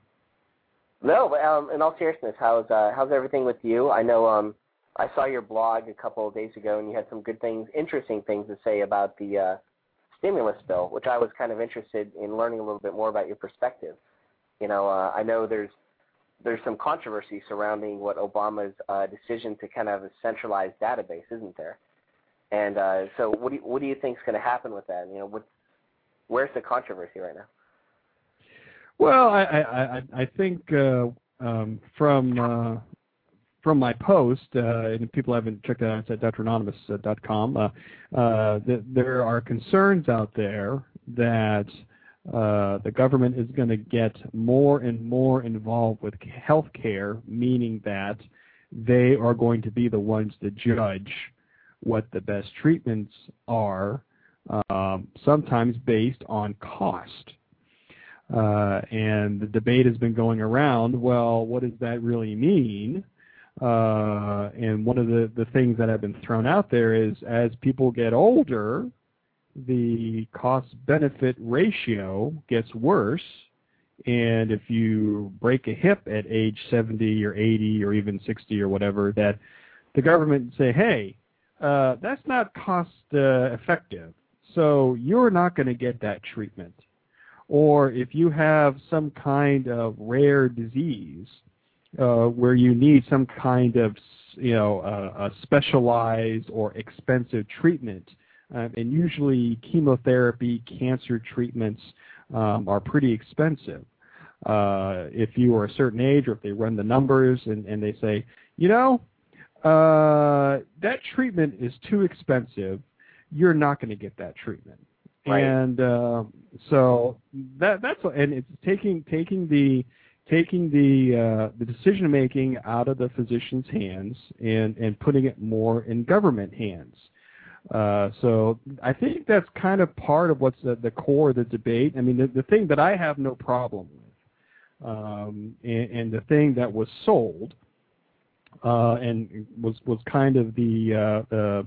No, but um, in all seriousness, how's uh, how's everything with you? I know um, I saw your blog a couple of days ago, and you had some good things, interesting things to say about the uh, stimulus bill, which I was kind of interested in learning a little bit more about your perspective. You know, uh, I know there's there's some controversy surrounding what Obama's uh, decision to kind of have a centralized database, isn't there? And uh, so, what do you, what do you think is going to happen with that? You know, where's the controversy right now? Well, I I I, I think uh, um, from uh, from my post, uh, and people haven't checked that out, it's at dranonymous.com. Uh, uh, th- there are concerns out there that uh, the government is going to get more and more involved with health care, meaning that they are going to be the ones to judge what the best treatments are, um, sometimes based on cost. Uh, and the debate has been going around, well, what does that really mean? Uh, and one of the, the things that have been thrown out there is as people get older, the cost benefit ratio gets worse. And if you break a hip at age 70 or 80 or even 60 or whatever, that the government say, hey, uh, that's not cost uh, effective. So you're not going to get that treatment. Or if you have some kind of rare disease uh, where you need some kind of you know a specialized or expensive treatment, um, and usually chemotherapy, cancer treatments um, are pretty expensive. Uh, if you are a certain age, or if they run the numbers and, and they say, you know, uh, that treatment is too expensive, you're not going to get that treatment. Right. And uh, so that that's and it's taking taking the taking the uh, the decision making out of the physician's hands and and putting it more in government hands. Uh, so I think that's kind of part of what's the, the core of the debate. I mean, the, the thing that I have no problem with, um, and, and the thing that was sold, and was was kind of the uh, uh,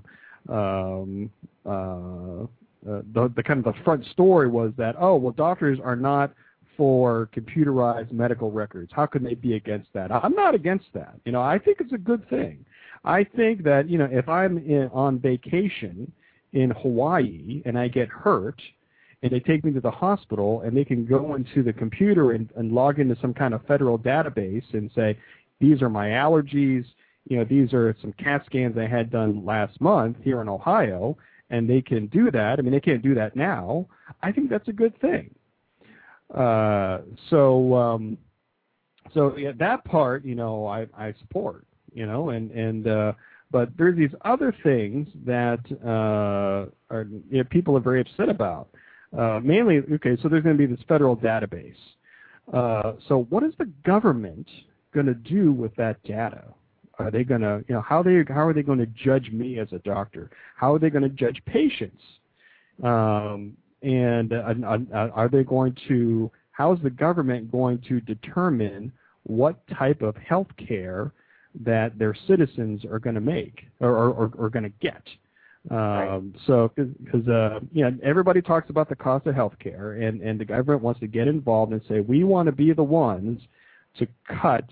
um, uh, uh, the, the kind of the front story was that oh well doctors are not for computerized medical records. How can they be against that? I'm not against that. You know, I think it's a good thing. I think that you know if I'm in, on vacation in Hawaii and I get hurt and they take me to the hospital and they can go into the computer and, and log into some kind of federal database and say these are my allergies you know these are some cat scans i had done last month here in ohio and they can do that i mean they can't do that now i think that's a good thing uh so um so yeah that part you know i i support you know and and uh but there's these other things that uh, are you know, people are very upset about. Uh, mainly, okay, so there's going to be this federal database. Uh, so what is the government going to do with that data? Are they going to, you know, how they how are they going to judge me as a doctor? How are they going to judge patients? Um, and uh, uh, are they going to? How is the government going to determine what type of health care that their citizens are going to make or, or, or, are going to get? Um, so, because uh, you know, everybody talks about the cost of healthcare, and and the government wants to get involved and say we want to be the ones to cut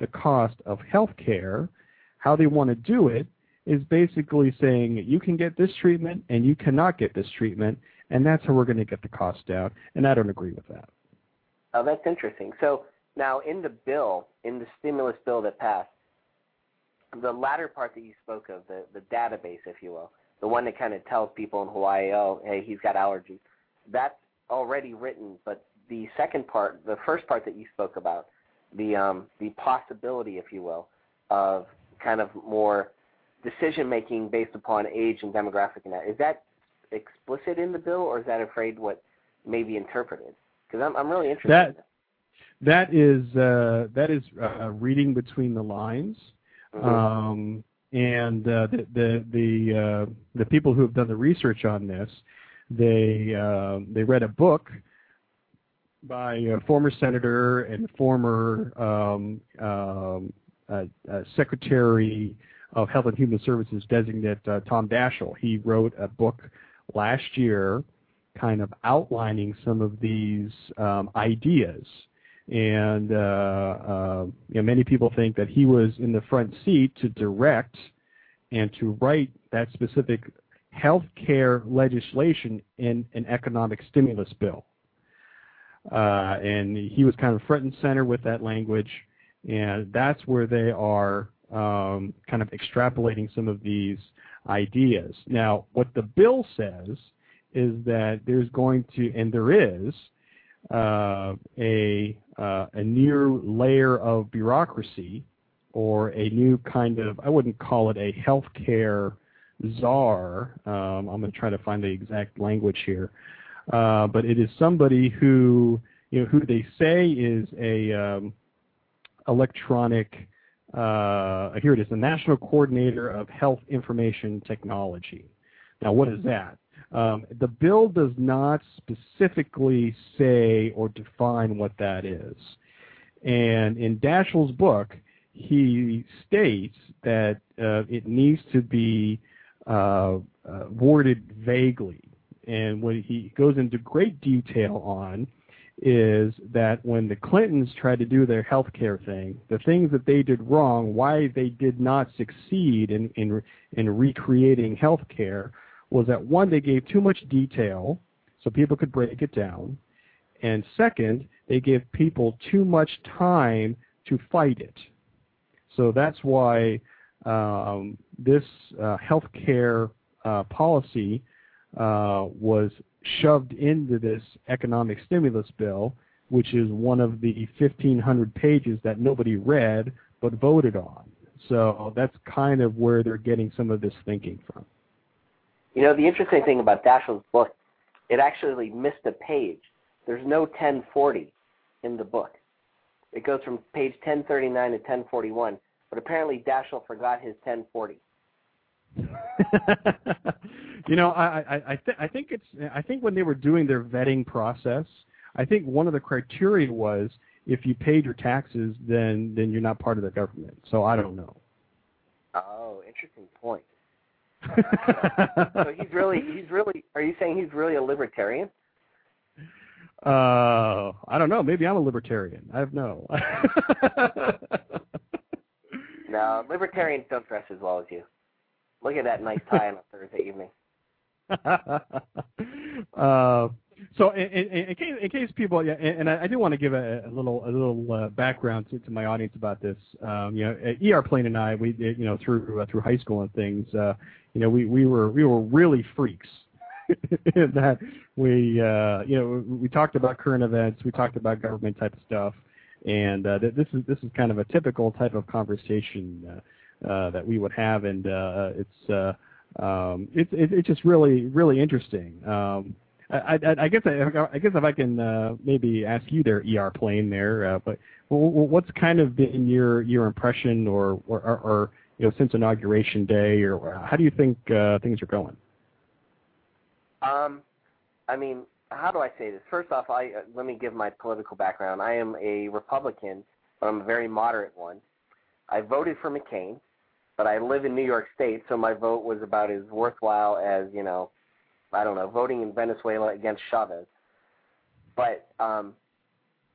the cost of healthcare. How they want to do it is basically saying you can get this treatment and you cannot get this treatment, and that's how we're going to get the cost down. And I don't agree with that. Oh, that's interesting. So now in the bill, in the stimulus bill that passed, the latter part that you spoke of, the the database, if you will the one that kind of tells people in Hawaii, oh, hey, he's got allergies. That's already written, but the second part, the first part that you spoke about, the um, the possibility, if you will, of kind of more decision making based upon age and demographic, and that is that explicit in the bill, or is that afraid what may be interpreted? Because I'm I'm really interested. That in that. that is uh, that is uh, reading between the lines. Mm-hmm. Um, and uh, the the the, uh, the people who have done the research on this, they uh, they read a book by a former senator and former um, um, uh, uh, secretary of Health and Human Services designate uh, Tom Daschle. He wrote a book last year, kind of outlining some of these um, ideas and uh, uh, you know, many people think that he was in the front seat to direct and to write that specific health care legislation in an economic stimulus bill. Uh, and he was kind of front and center with that language, and that's where they are um, kind of extrapolating some of these ideas. Now, what the bill says is that there's going to, and there is, uh, a uh, a new layer of bureaucracy or a new kind of I wouldn't call it a healthcare czar. Um, I'm going to try to find the exact language here, uh, but it is somebody who you know who they say is a um, electronic. Uh, here it is, the National Coordinator of Health Information Technology. Now, what is that? Um, the bill does not specifically say or define what that is. And in Daschle's book, he states that uh, it needs to be uh, uh, worded vaguely. And what he goes into great detail on is that when the Clintons tried to do their health care thing, the things that they did wrong, why they did not succeed in, in, in recreating health care, was that one, they gave too much detail so people could break it down. And second, they gave people too much time to fight it. So that's why um, this uh, healthcare uh, policy Uh, was shoved into this economic stimulus bill, which is one of the 1,500 pages that nobody read but voted on. So that's kind of where they're getting some of this thinking from. You know, the interesting thing about Daschle's book, it actually missed a page. There's no 1040 in the book. It goes from page 1039 to 1041, but apparently Daschle forgot his 1040. you know, I I I, th- I think it's I think when they were doing their vetting process, I think one of the criteria was if you paid your taxes, then then you're not part of the government. So I don't know. Oh, interesting point so he's really he's really are you saying he's really a libertarian? Uh, I don't know. Maybe I'm a libertarian. I have no. no, libertarians don't dress as well as you. Look at that nice tie on a Thursday evening. uh, so in, in, in, case, in case people, yeah, and I, I do want to give a, a little a little uh, background to, to my audience about this. Um, you know, Er Plane and I, we you know through uh, through high school and things, uh, you know, we we were we were really freaks. in that we uh, you know we talked about current events, we talked about government type of stuff, and uh, this is this is kind of a typical type of conversation uh, uh, that we would have, and uh, it's. Uh, um, it's it, it's just really really interesting. Um, I, I, I guess I, I guess if I can uh, maybe ask you there, ER plane there, uh, but what's kind of been your your impression or or, or you know since inauguration day, or how do you think uh, things are going? Um, I mean, how do I say this? First off, I uh, let me give my political background. I am a Republican, but I'm a very moderate one. I voted for McCain but I live in New York State, so my vote was about as worthwhile as you know, I don't know, voting in Venezuela against Chavez. But um,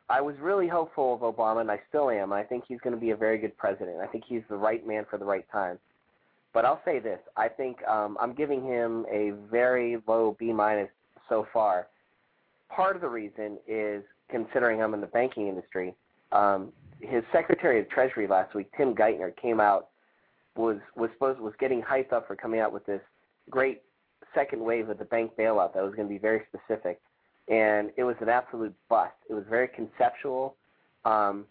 I was really hopeful of Obama, and I still am. I think he's going to be a very good president. I think he's the right man for the right time. But I'll say this: I think um, I'm giving him a very low B minus so far. Part of the reason is considering I'm in the banking industry. Um, his Secretary of Treasury last week, Tim Geithner, came out was was supposed was getting hyped up for coming out with this great second wave of the bank bailout that was going to be very specific, and it was an absolute bust. It was very conceptual. Um,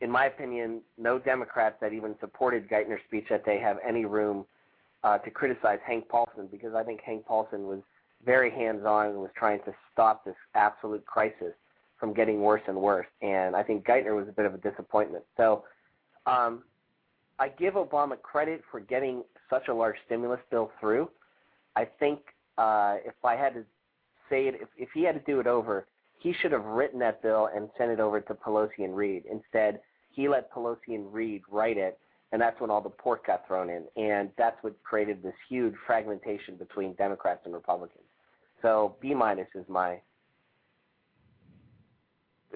in my opinion, no Democrats that even supported Geithner's speech that they have any room uh, to criticize Hank Paulson because I think Hank Paulson was very hands-on and was trying to stop this absolute crisis from getting worse and worse. And I think Geithner was a bit of a disappointment. So um, I give Obama credit for getting such a large stimulus bill through. I think uh, if I had to say it, if, if he had to do it over, he should have written that bill and sent it over to Pelosi and Reid. Instead, he let Pelosi and Reid write it, and that's when all the pork got thrown in, and that's what created this huge fragmentation between Democrats and Republicans. So B minus is my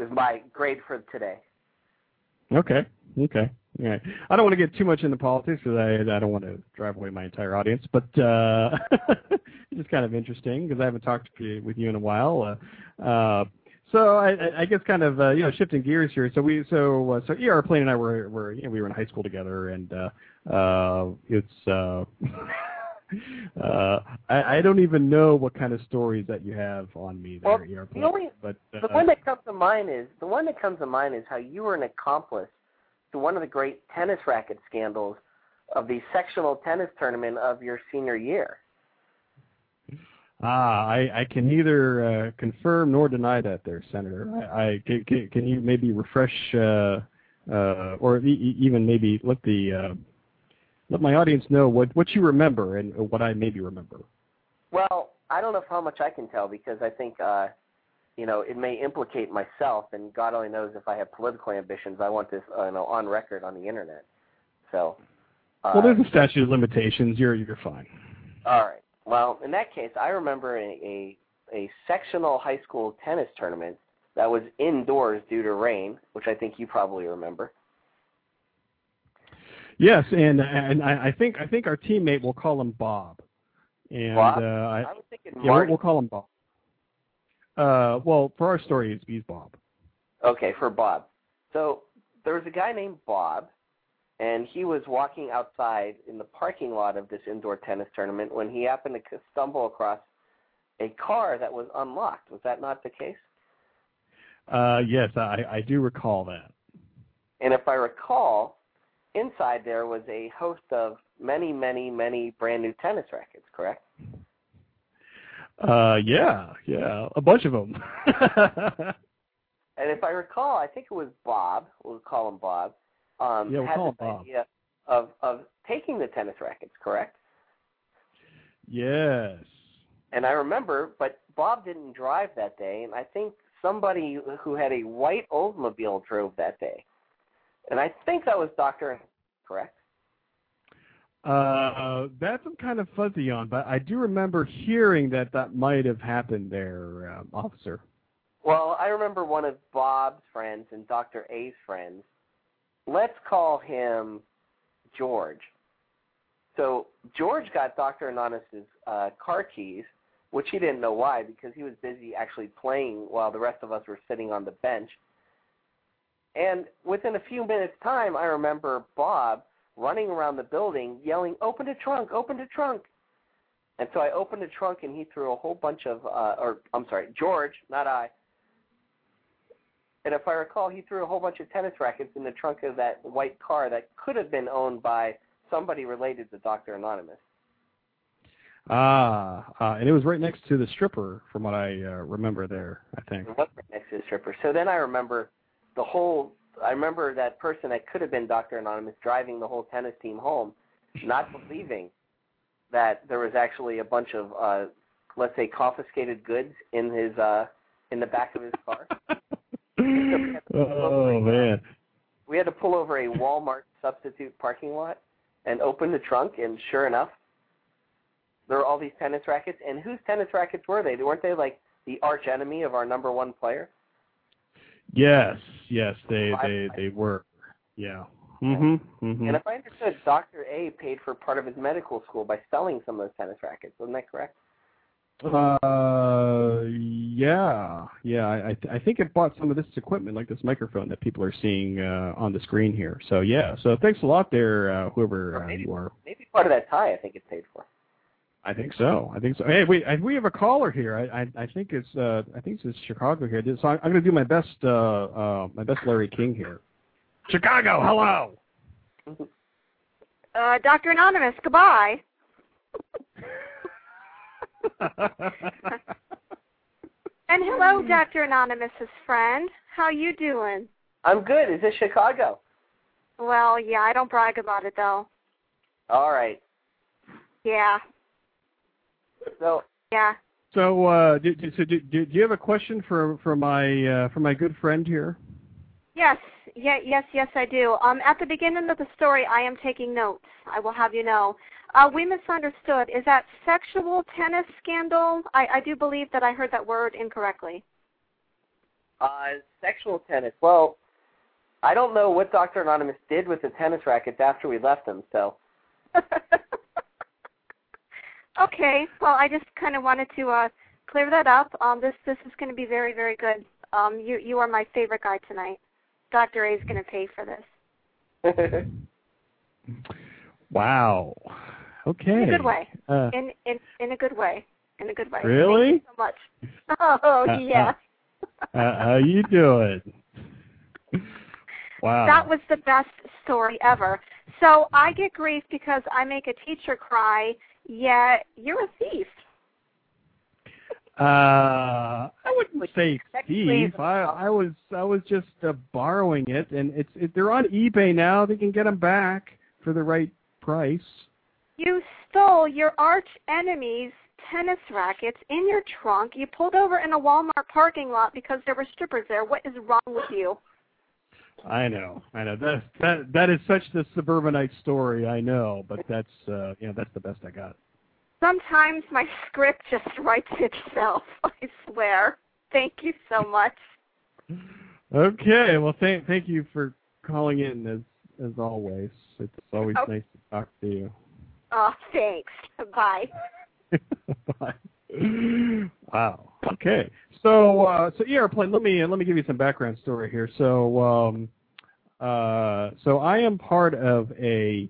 is my grade for today. Okay. Okay. Yeah, I don't want to get too much into politics because I I don't want to drive away my entire audience, but uh, it's just kind of interesting because I haven't talked you, with you in a while. Uh, uh, so I, I guess kind of uh, you know shifting gears here. So we so uh, so ER Plane and I were were you know, we were in high school together, and uh, uh, it's. Uh, uh, I, I don't even know what kind of stories that you have on me there, well, ER The, only, but, uh, the one that comes to mind is the one that comes to mind is how you were an accomplice to one of the great tennis racket scandals of the sectional tennis tournament of your senior year. Ah, I, I can neither uh, confirm nor deny that, there, Senator. I, I can, can you maybe refresh, uh, uh, or e- even maybe let the uh, let my audience know what what you remember and what I maybe remember. Well, I don't know how much I can tell because I think uh, you know, it may implicate myself, and God only knows if I have political ambitions. I want this, uh, you know, on record on the internet. So. Uh, well, there's a statute of limitations. You're you're fine. All right. Well, in that case, I remember a, a a sectional high school tennis tournament that was indoors due to rain, which I think you probably remember. Yes, and and I, I think I think our teammate will call him Bob. And Bob? Uh, I, I was thinking yeah, we'll, we'll call him Bob. Uh, well, for our story, it's Bees Bob. Okay, for Bob. So there was a guy named Bob, and he was walking outside in the parking lot of this indoor tennis tournament when he happened to stumble across a car that was unlocked. Was that not the case? Uh, yes, I, I do recall that. And if I recall, inside there was a host of many, many, many brand new tennis rackets, correct? Uh, yeah, yeah, a bunch of them. and if I recall, I think it was Bob. We'll call him Bob. Um, yeah, we'll had call this him Bob. idea of of taking the tennis rackets, correct? Yes. And I remember, but Bob didn't drive that day, and I think somebody who had a white Oldsmobile drove that day. And I think that was Doctor, correct? Uh, that's I'm kind of fuzzy on, but I do remember hearing that that might have happened there, um, officer. Well, I remember one of Bob's friends and Dr. A's friends. Let's call him George. So George got Dr. Anonymous's uh, car keys, which he didn't know why because he was busy actually playing while the rest of us were sitting on the bench. And within a few minutes' time, I remember Bob running around the building yelling, "Open the trunk! Open the trunk!" And so I opened the trunk, and he threw a whole bunch of, uh, or I'm sorry, George, not I. And if I recall, he threw a whole bunch of tennis rackets in the trunk of that white car that could have been owned by somebody related to Dr. Anonymous. Ah, uh, and it was right next to the stripper, from what I uh, remember there. I think. It was right next to the stripper. So then I remember the whole. I remember that person that could have been Dr. Anonymous driving the whole tennis team home, not believing that there was actually a bunch of, uh, let's say, confiscated goods in his uh, in the back of his car. oh man. We had to pull over a Walmart substitute parking lot and open the trunk, and sure enough, there were all these tennis rackets. And whose tennis rackets were they? Weren't they like the arch enemy of our number one player? Yes, yes, they they they were. Yeah. Mhm. Mm-hmm. And if I understood, Doctor A paid for part of his medical school by selling some of those tennis rackets. Wasn't that correct? Uh, yeah, yeah. I I think it bought some of this equipment, like this microphone that people are seeing uh, on the screen here. So yeah. So thanks a lot there, uh, whoever maybe, uh, you are. Maybe part of that tie, I think it's paid for. I think so. I think so. Hey, wait, we have a caller here. I, I, I think it's uh, I think it's Chicago here. So I'm, I'm going to do my best, uh, uh, my best Larry King here. Chicago, hello. Uh, Dr. Anonymous, goodbye. and hello, Dr. Anonymous's friend. How you doing? I'm good. Is this Chicago? Well, yeah, I don't brag about it though. All right. Yeah. So yeah. So, uh, do, so do, do, do you have a question for for my uh, for my good friend here? Yes, yeah, yes, yes, I do. Um, at the beginning of the story, I am taking notes. I will have you know. Uh, we misunderstood. Is that sexual tennis scandal? I, I do believe that I heard that word incorrectly. Uh, sexual tennis. Well, I don't know what Dr. Anonymous did with the tennis rackets after we left them, so. okay. Well, I just kind of wanted to uh, clear that up. Um, this this is going to be very very good. Um, you you are my favorite guy tonight. Dr. A is going to pay for this. wow. Okay. In a good way. Uh, in in in a good way. In a good way. Really? Thank you so much. Oh Uh, uh, uh, how you doing? Wow. That was the best story ever. So I get grief because I make a teacher cry, yet you're a thief. Uh, I wouldn't say thief. I I was I was just uh, borrowing it, and it's it, they're on eBay now. They can get them back for the right price. You stole your arch enemy's tennis rackets in your trunk. You pulled over in a Walmart parking lot because there were strippers there. What is wrong with you? I know, I know. That that that is such the suburbanite story. I know, but that's uh, you know that's the best I got. Sometimes my script just writes itself. I swear. Thank you so much. Okay, well, thank thank you for calling in as as always. It's always Oh. nice to talk to you. Oh, thanks. Bye. Bye. wow. Okay. So uh, so airplane. Let me let me give you some background story here. So um, uh, so I am part of a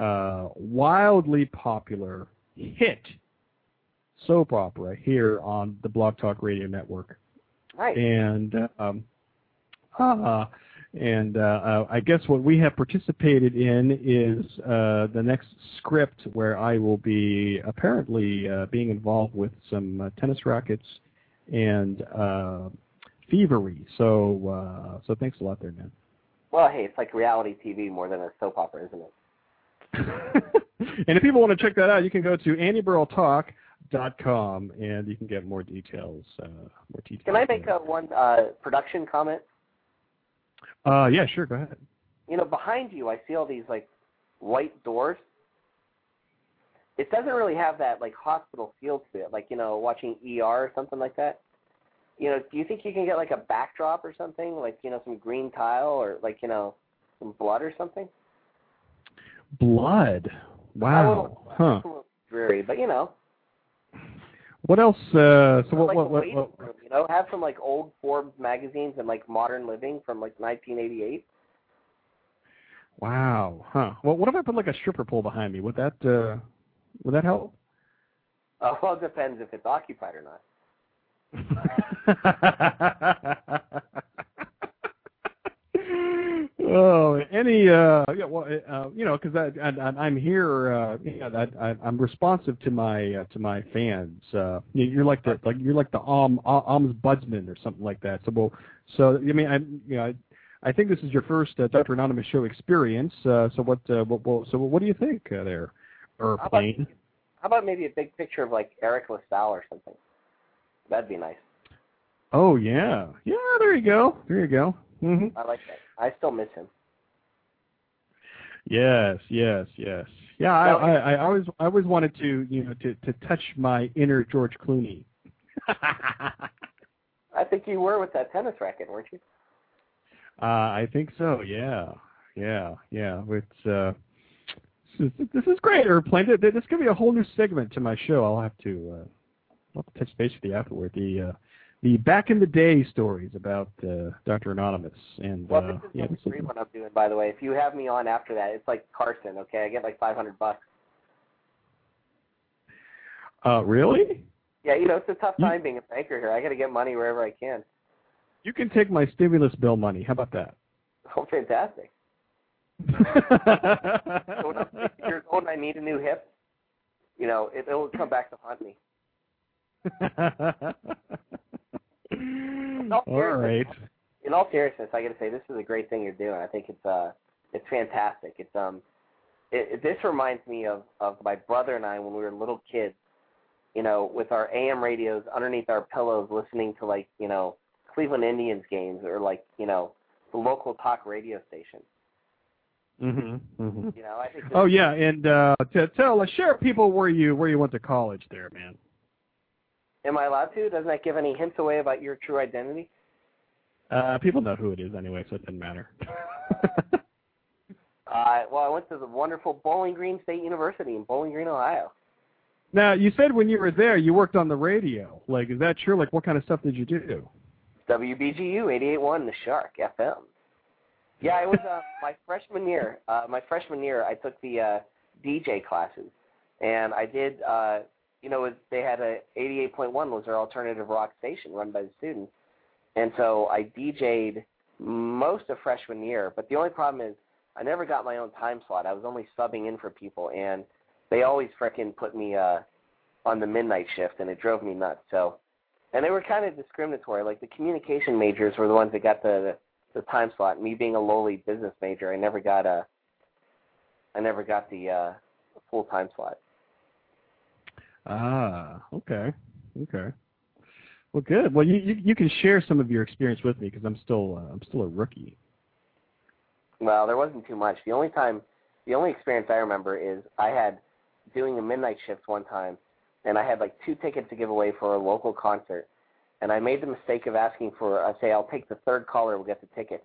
uh, wildly popular hit soap opera here on the Blog Talk Radio Network Right. and um, uh, and uh, uh, I guess what we have participated in is uh, the next script where I will be apparently uh, being involved with some uh, tennis rackets and uh, thievery. So uh, so thanks a lot there, man. Well, hey, it's like reality TV more than a soap opera, isn't it? and if people want to check that out, you can go to andyburrelltalk.com and you can get more details. Uh, more details. Can I make a one uh, production comment? Uh, yeah, sure. Go ahead. You know, behind you, I see all these like white doors. It doesn't really have that like hospital feel to it, like you know, watching ER or something like that. you know, do you think you can get like a backdrop or something, like you know, some green tile or like you know, some blood or something? Blood. Wow. Huh. dreary, but you know, What else? Uh, so what? like What? What? what room, you know, have some like old Forbes magazines and like Modern Living from like 1988. wow. Huh. Well, what if I put like a stripper pole behind me? Would that? Uh, would that help? Uh, well, it depends if it's occupied or not. oh, any uh, yeah, well, uh, you know, because I, I, I'm here, uh, you know, I, I, I'm responsive to my uh, to my fans. Uh, you- you're like the like you're like the um ombudsman or something like that. So, well, so I mean, I you know, I, I think this is your first uh, Dr. Anonymous show experience. Uh, so what, uh, what, what, so what do you think uh, there, Airplane? How about maybe a big picture of like Eric LaSalle or something? That'd be nice. Oh yeah, yeah. There you go. There you go. hmm I like that. I still miss him. Yes, yes, yes. Yeah, I, I, I always, I always wanted to, you know, to, to touch my inner George Clooney. I think you were with that tennis racket, weren't you? uh, I think so. Yeah, yeah, yeah. It's, uh, is, this is great, Airplane. Th- th- This could be a whole new segment to my show. I'll have to, uh, I'll have to touch base with you afterward. The, uh, the back in the day stories about uh, Dr. Anonymous and Well, uh, this is yeah, the this is- one I'm doing, by the way. If you have me on after that, it's like Carson. Okay, I get like 500 bucks. uh, really? Yeah, you know it's a tough You- time being a banker here. I got to get money wherever I can. You can take my stimulus bill money. How about that? Oh, fantastic! When I'm 60 years old and I need a new hip, you know, it, it'll come back to haunt me. all right. In all seriousness, I got to say this is a great thing you're doing. I think it's uh, it's fantastic. It's um, it, it, this reminds me of of my brother and I when we were little kids. You know, with our AM radios underneath our pillows, listening to like you know Cleveland Indians games or like you know the local talk radio station. Mhm. Mhm. You know, I think. Oh yeah, and uh tell uh, share people where you where you went to college there, man. Am I allowed to? Doesn't that give any hints away about your true identity? Uh people know who it is anyway, so it doesn't matter. Uh, well, I went to the wonderful Bowling Green State University in Bowling Green, Ohio. now, you said when you were there you worked on the radio. Like is that true? Like what kind of stuff did you do? WBGU 88.1, The Shark FM. Yeah, it was uh, my freshman year. Uh, my freshman year, I took the uh, DJ classes, and I did. Uh, you know, they had a 88.1 was their alternative rock station run by the students, and so I DJ'd most of freshman year. But the only problem is I never got my own time slot. I was only subbing in for people, and they always frickin' put me uh, on the midnight shift, and it drove me nuts. So and they were kind of discriminatory. Like the communication majors were the ones that got the the time slot. Me being a lowly business major, I never got a I never got the uh, full time slot. Ah, okay. Okay. Well, good. Well, you you, you can share some of your experience with me because I'm still uh, I'm still a rookie. Well, there wasn't too much. The only time, the only experience I remember is I had doing a midnight shift one time, and I had like two tickets to give away for a local concert, and I made the mistake of asking for, I say, I'll take the third caller, we'll get the tickets,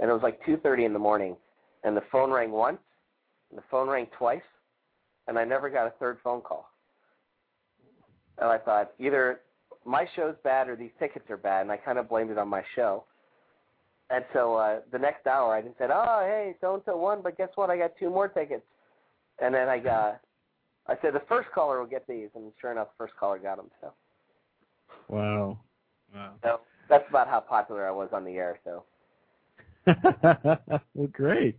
and it was like 2:30 in the morning, and the phone rang once, and the phone rang twice, and I never got a third phone call. And I thought either my show's bad or these tickets are bad, and I kind of blamed it on my show. And so uh, the next hour, I just said, "Oh, hey, so and so won, but guess what? I got two more tickets." And then I got, I said, "The first caller will get these," and sure enough, the first caller got them. So, Wow. Wow. so that's about how popular I was on the air. So, well, great.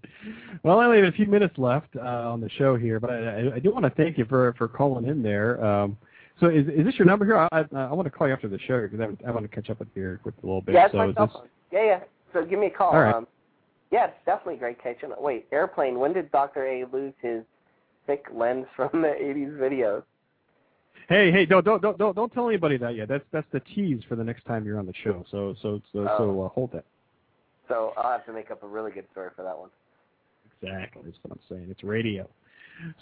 Well, I only have a few minutes left uh, on the show here, but I, I, do want to thank you for for calling in there. Um, so, is is this your number here? I I, I want to call you after the show because I, I want to catch up with you with a little bit. yeah, so, this? Yeah, yeah. So give me a call. All right. Um, yeah, it's definitely great catching. Wait, airplane. When did Doctor A lose his thick lens from the '80s videos? Hey, hey, don't don't don't don't don't tell anybody that yet. That's that's the tease for the next time you're on the show. So so so Oh. so uh, hold that. So I'll have to make up a really good story for that one. Exactly. That's what I'm saying. It's radio.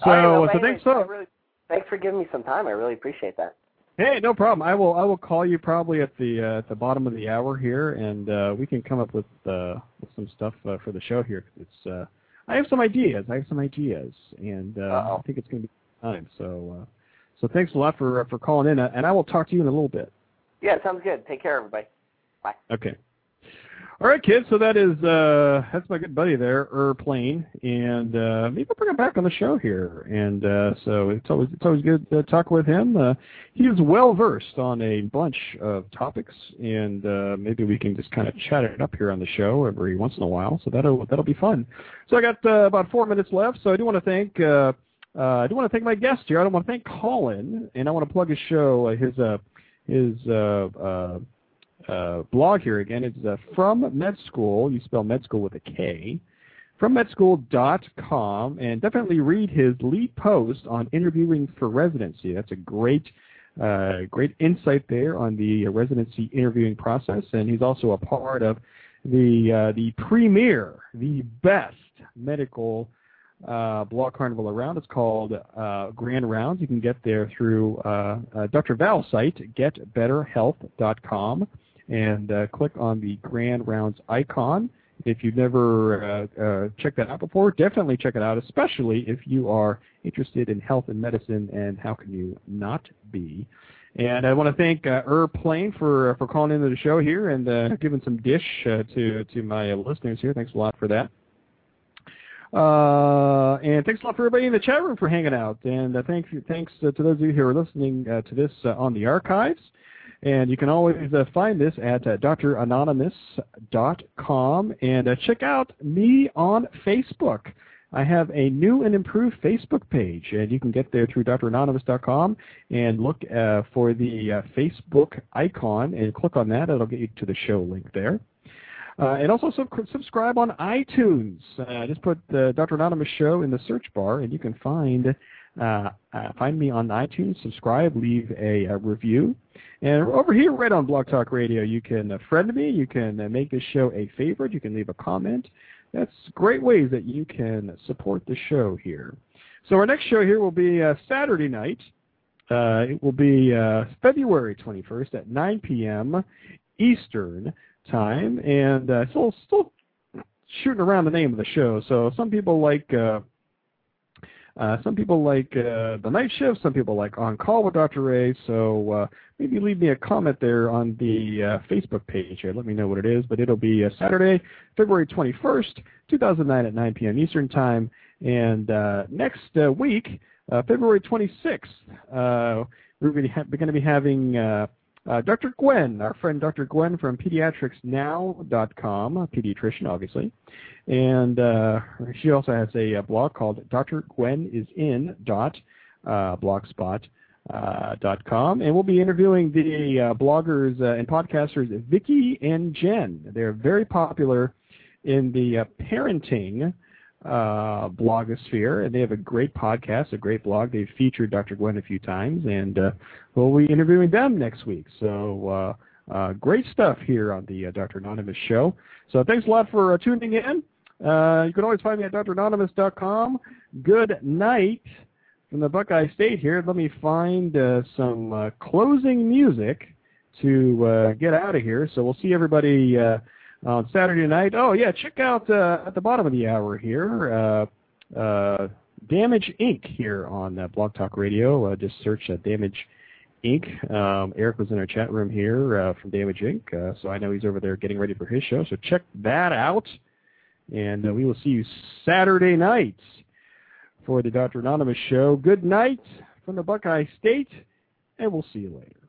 So right, well, so thanks so really, thanks for giving me some time. I really appreciate that. Hey, no problem. I will I will call you probably at the uh, at the bottom of the hour here, and uh, we can come up with uh, with some stuff uh, for the show here. It's uh, I have some ideas. I have some ideas, and uh. I think it's going to be time. So uh, so thanks a lot for uh, for calling in, uh, and I will talk to you in a little bit. Yeah, sounds good. Take care, everybody. Bye. Okay. All right, kids. So that is uh, that's my good buddy there, Erplane, and uh, maybe I'll bring him back on the show here. And uh, so it's always it's always good to talk with him. Uh, he is well versed on a bunch of topics, and uh, maybe we can just kind of chat it up here on the show every once in a while. So that'll that'll be fun. So I got uh, about four minutes left. So I do want to thank. Uh, I do want to thank my guest here. I don't want to thank Colin, and I want to plug his show, uh, his uh, his uh, uh, uh, blog here again. It's uh, from med school. You spell med school with a K. From medskool.com, and definitely read his lead post on interviewing for residency. That's a great, uh, great insight there on the residency interviewing process. And he's also a part of the uh, the premier, the best medical uh, blog carnival around. It's called uh, Grand Rounds. You can get there through uh, uh, Dr. Val's site, getbetterhealth.com, and uh, click on the Grand Rounds icon. If you've never uh, checked that out before, definitely check it out, especially if you are interested in health and medicine, and how can you not be? And I want to thank uh, Erplane for for calling into the show here and giving some dish to to my listeners here. Thanks a lot for that. Uh, and thanks a lot for everybody in the chat room for hanging out. And uh, thanks thanks uh, to those of you who are listening uh, to this uh, on the archives. And you can always uh, find this at uh, dranonymous.com and uh, check out me on Facebook. I have a new and improved Facebook page, and you can get there through dranonymous.com and look for the Facebook icon and click on that. It'll get you to the show link there. Uh, and also sub- subscribe on iTunes. Uh, just put the Dr. Anonymous Show in the search bar, and you can find uh, uh, find me on iTunes. Subscribe, leave a, a, review. And over here, right on Blog Talk Radio, you can uh, friend me. You can uh, make this show a favorite. You can leave a comment. That's great ways that you can support the show here. So our next show here will be uh, Saturday night. Uh, it will be February 21st at 9 p.m. Eastern time, and uh, still still shooting around the name of the show. So some people like uh, uh, some people like uh, the night shift. Some people like on call with Dr. A. So uh, maybe leave me a comment there on the uh, Facebook page. Here. Let me know what it is. But it'll be uh, Saturday, February 21st, 2009 at 9 p.m. Eastern time. And uh, next uh, week, uh, February 26th, uh, we're going to be having uh, uh, Dr. Gwen, our friend Dr. Gwen from pediatricsnow.com, a pediatrician, obviously. And uh, she also has a, a, blog called Dr. Gwen is in dot uh, blogspot. Uh, dot com, and we'll be interviewing the uh, bloggers uh, and podcasters Vicky and Jen. They're very popular in the parenting uh, blogosphere, and they have a great podcast, a great blog. They've featured Dr. Gwen a few times, and uh, we'll be interviewing them next week. So uh, uh, great stuff here on the uh, Dr. Anonymous show. So thanks a lot for uh, tuning in. You can always find me at dranonymous.com. Good night from the Buckeye State here. Let me find some closing music to get out of here. So we'll see everybody on Saturday night. Oh yeah, check out uh, at the bottom of the hour here, uh, uh, Damage Inc. here on uh, Blog Talk Radio. Uh, just search uh, Damage Inc. Um, Eric was in our chat room here uh, from Damage Inc. so I know he's over there getting ready for his show. So check that out, and we will see you Saturday night for the Dr. Anonymous show. Good night from the Buckeye State, and we'll see you later.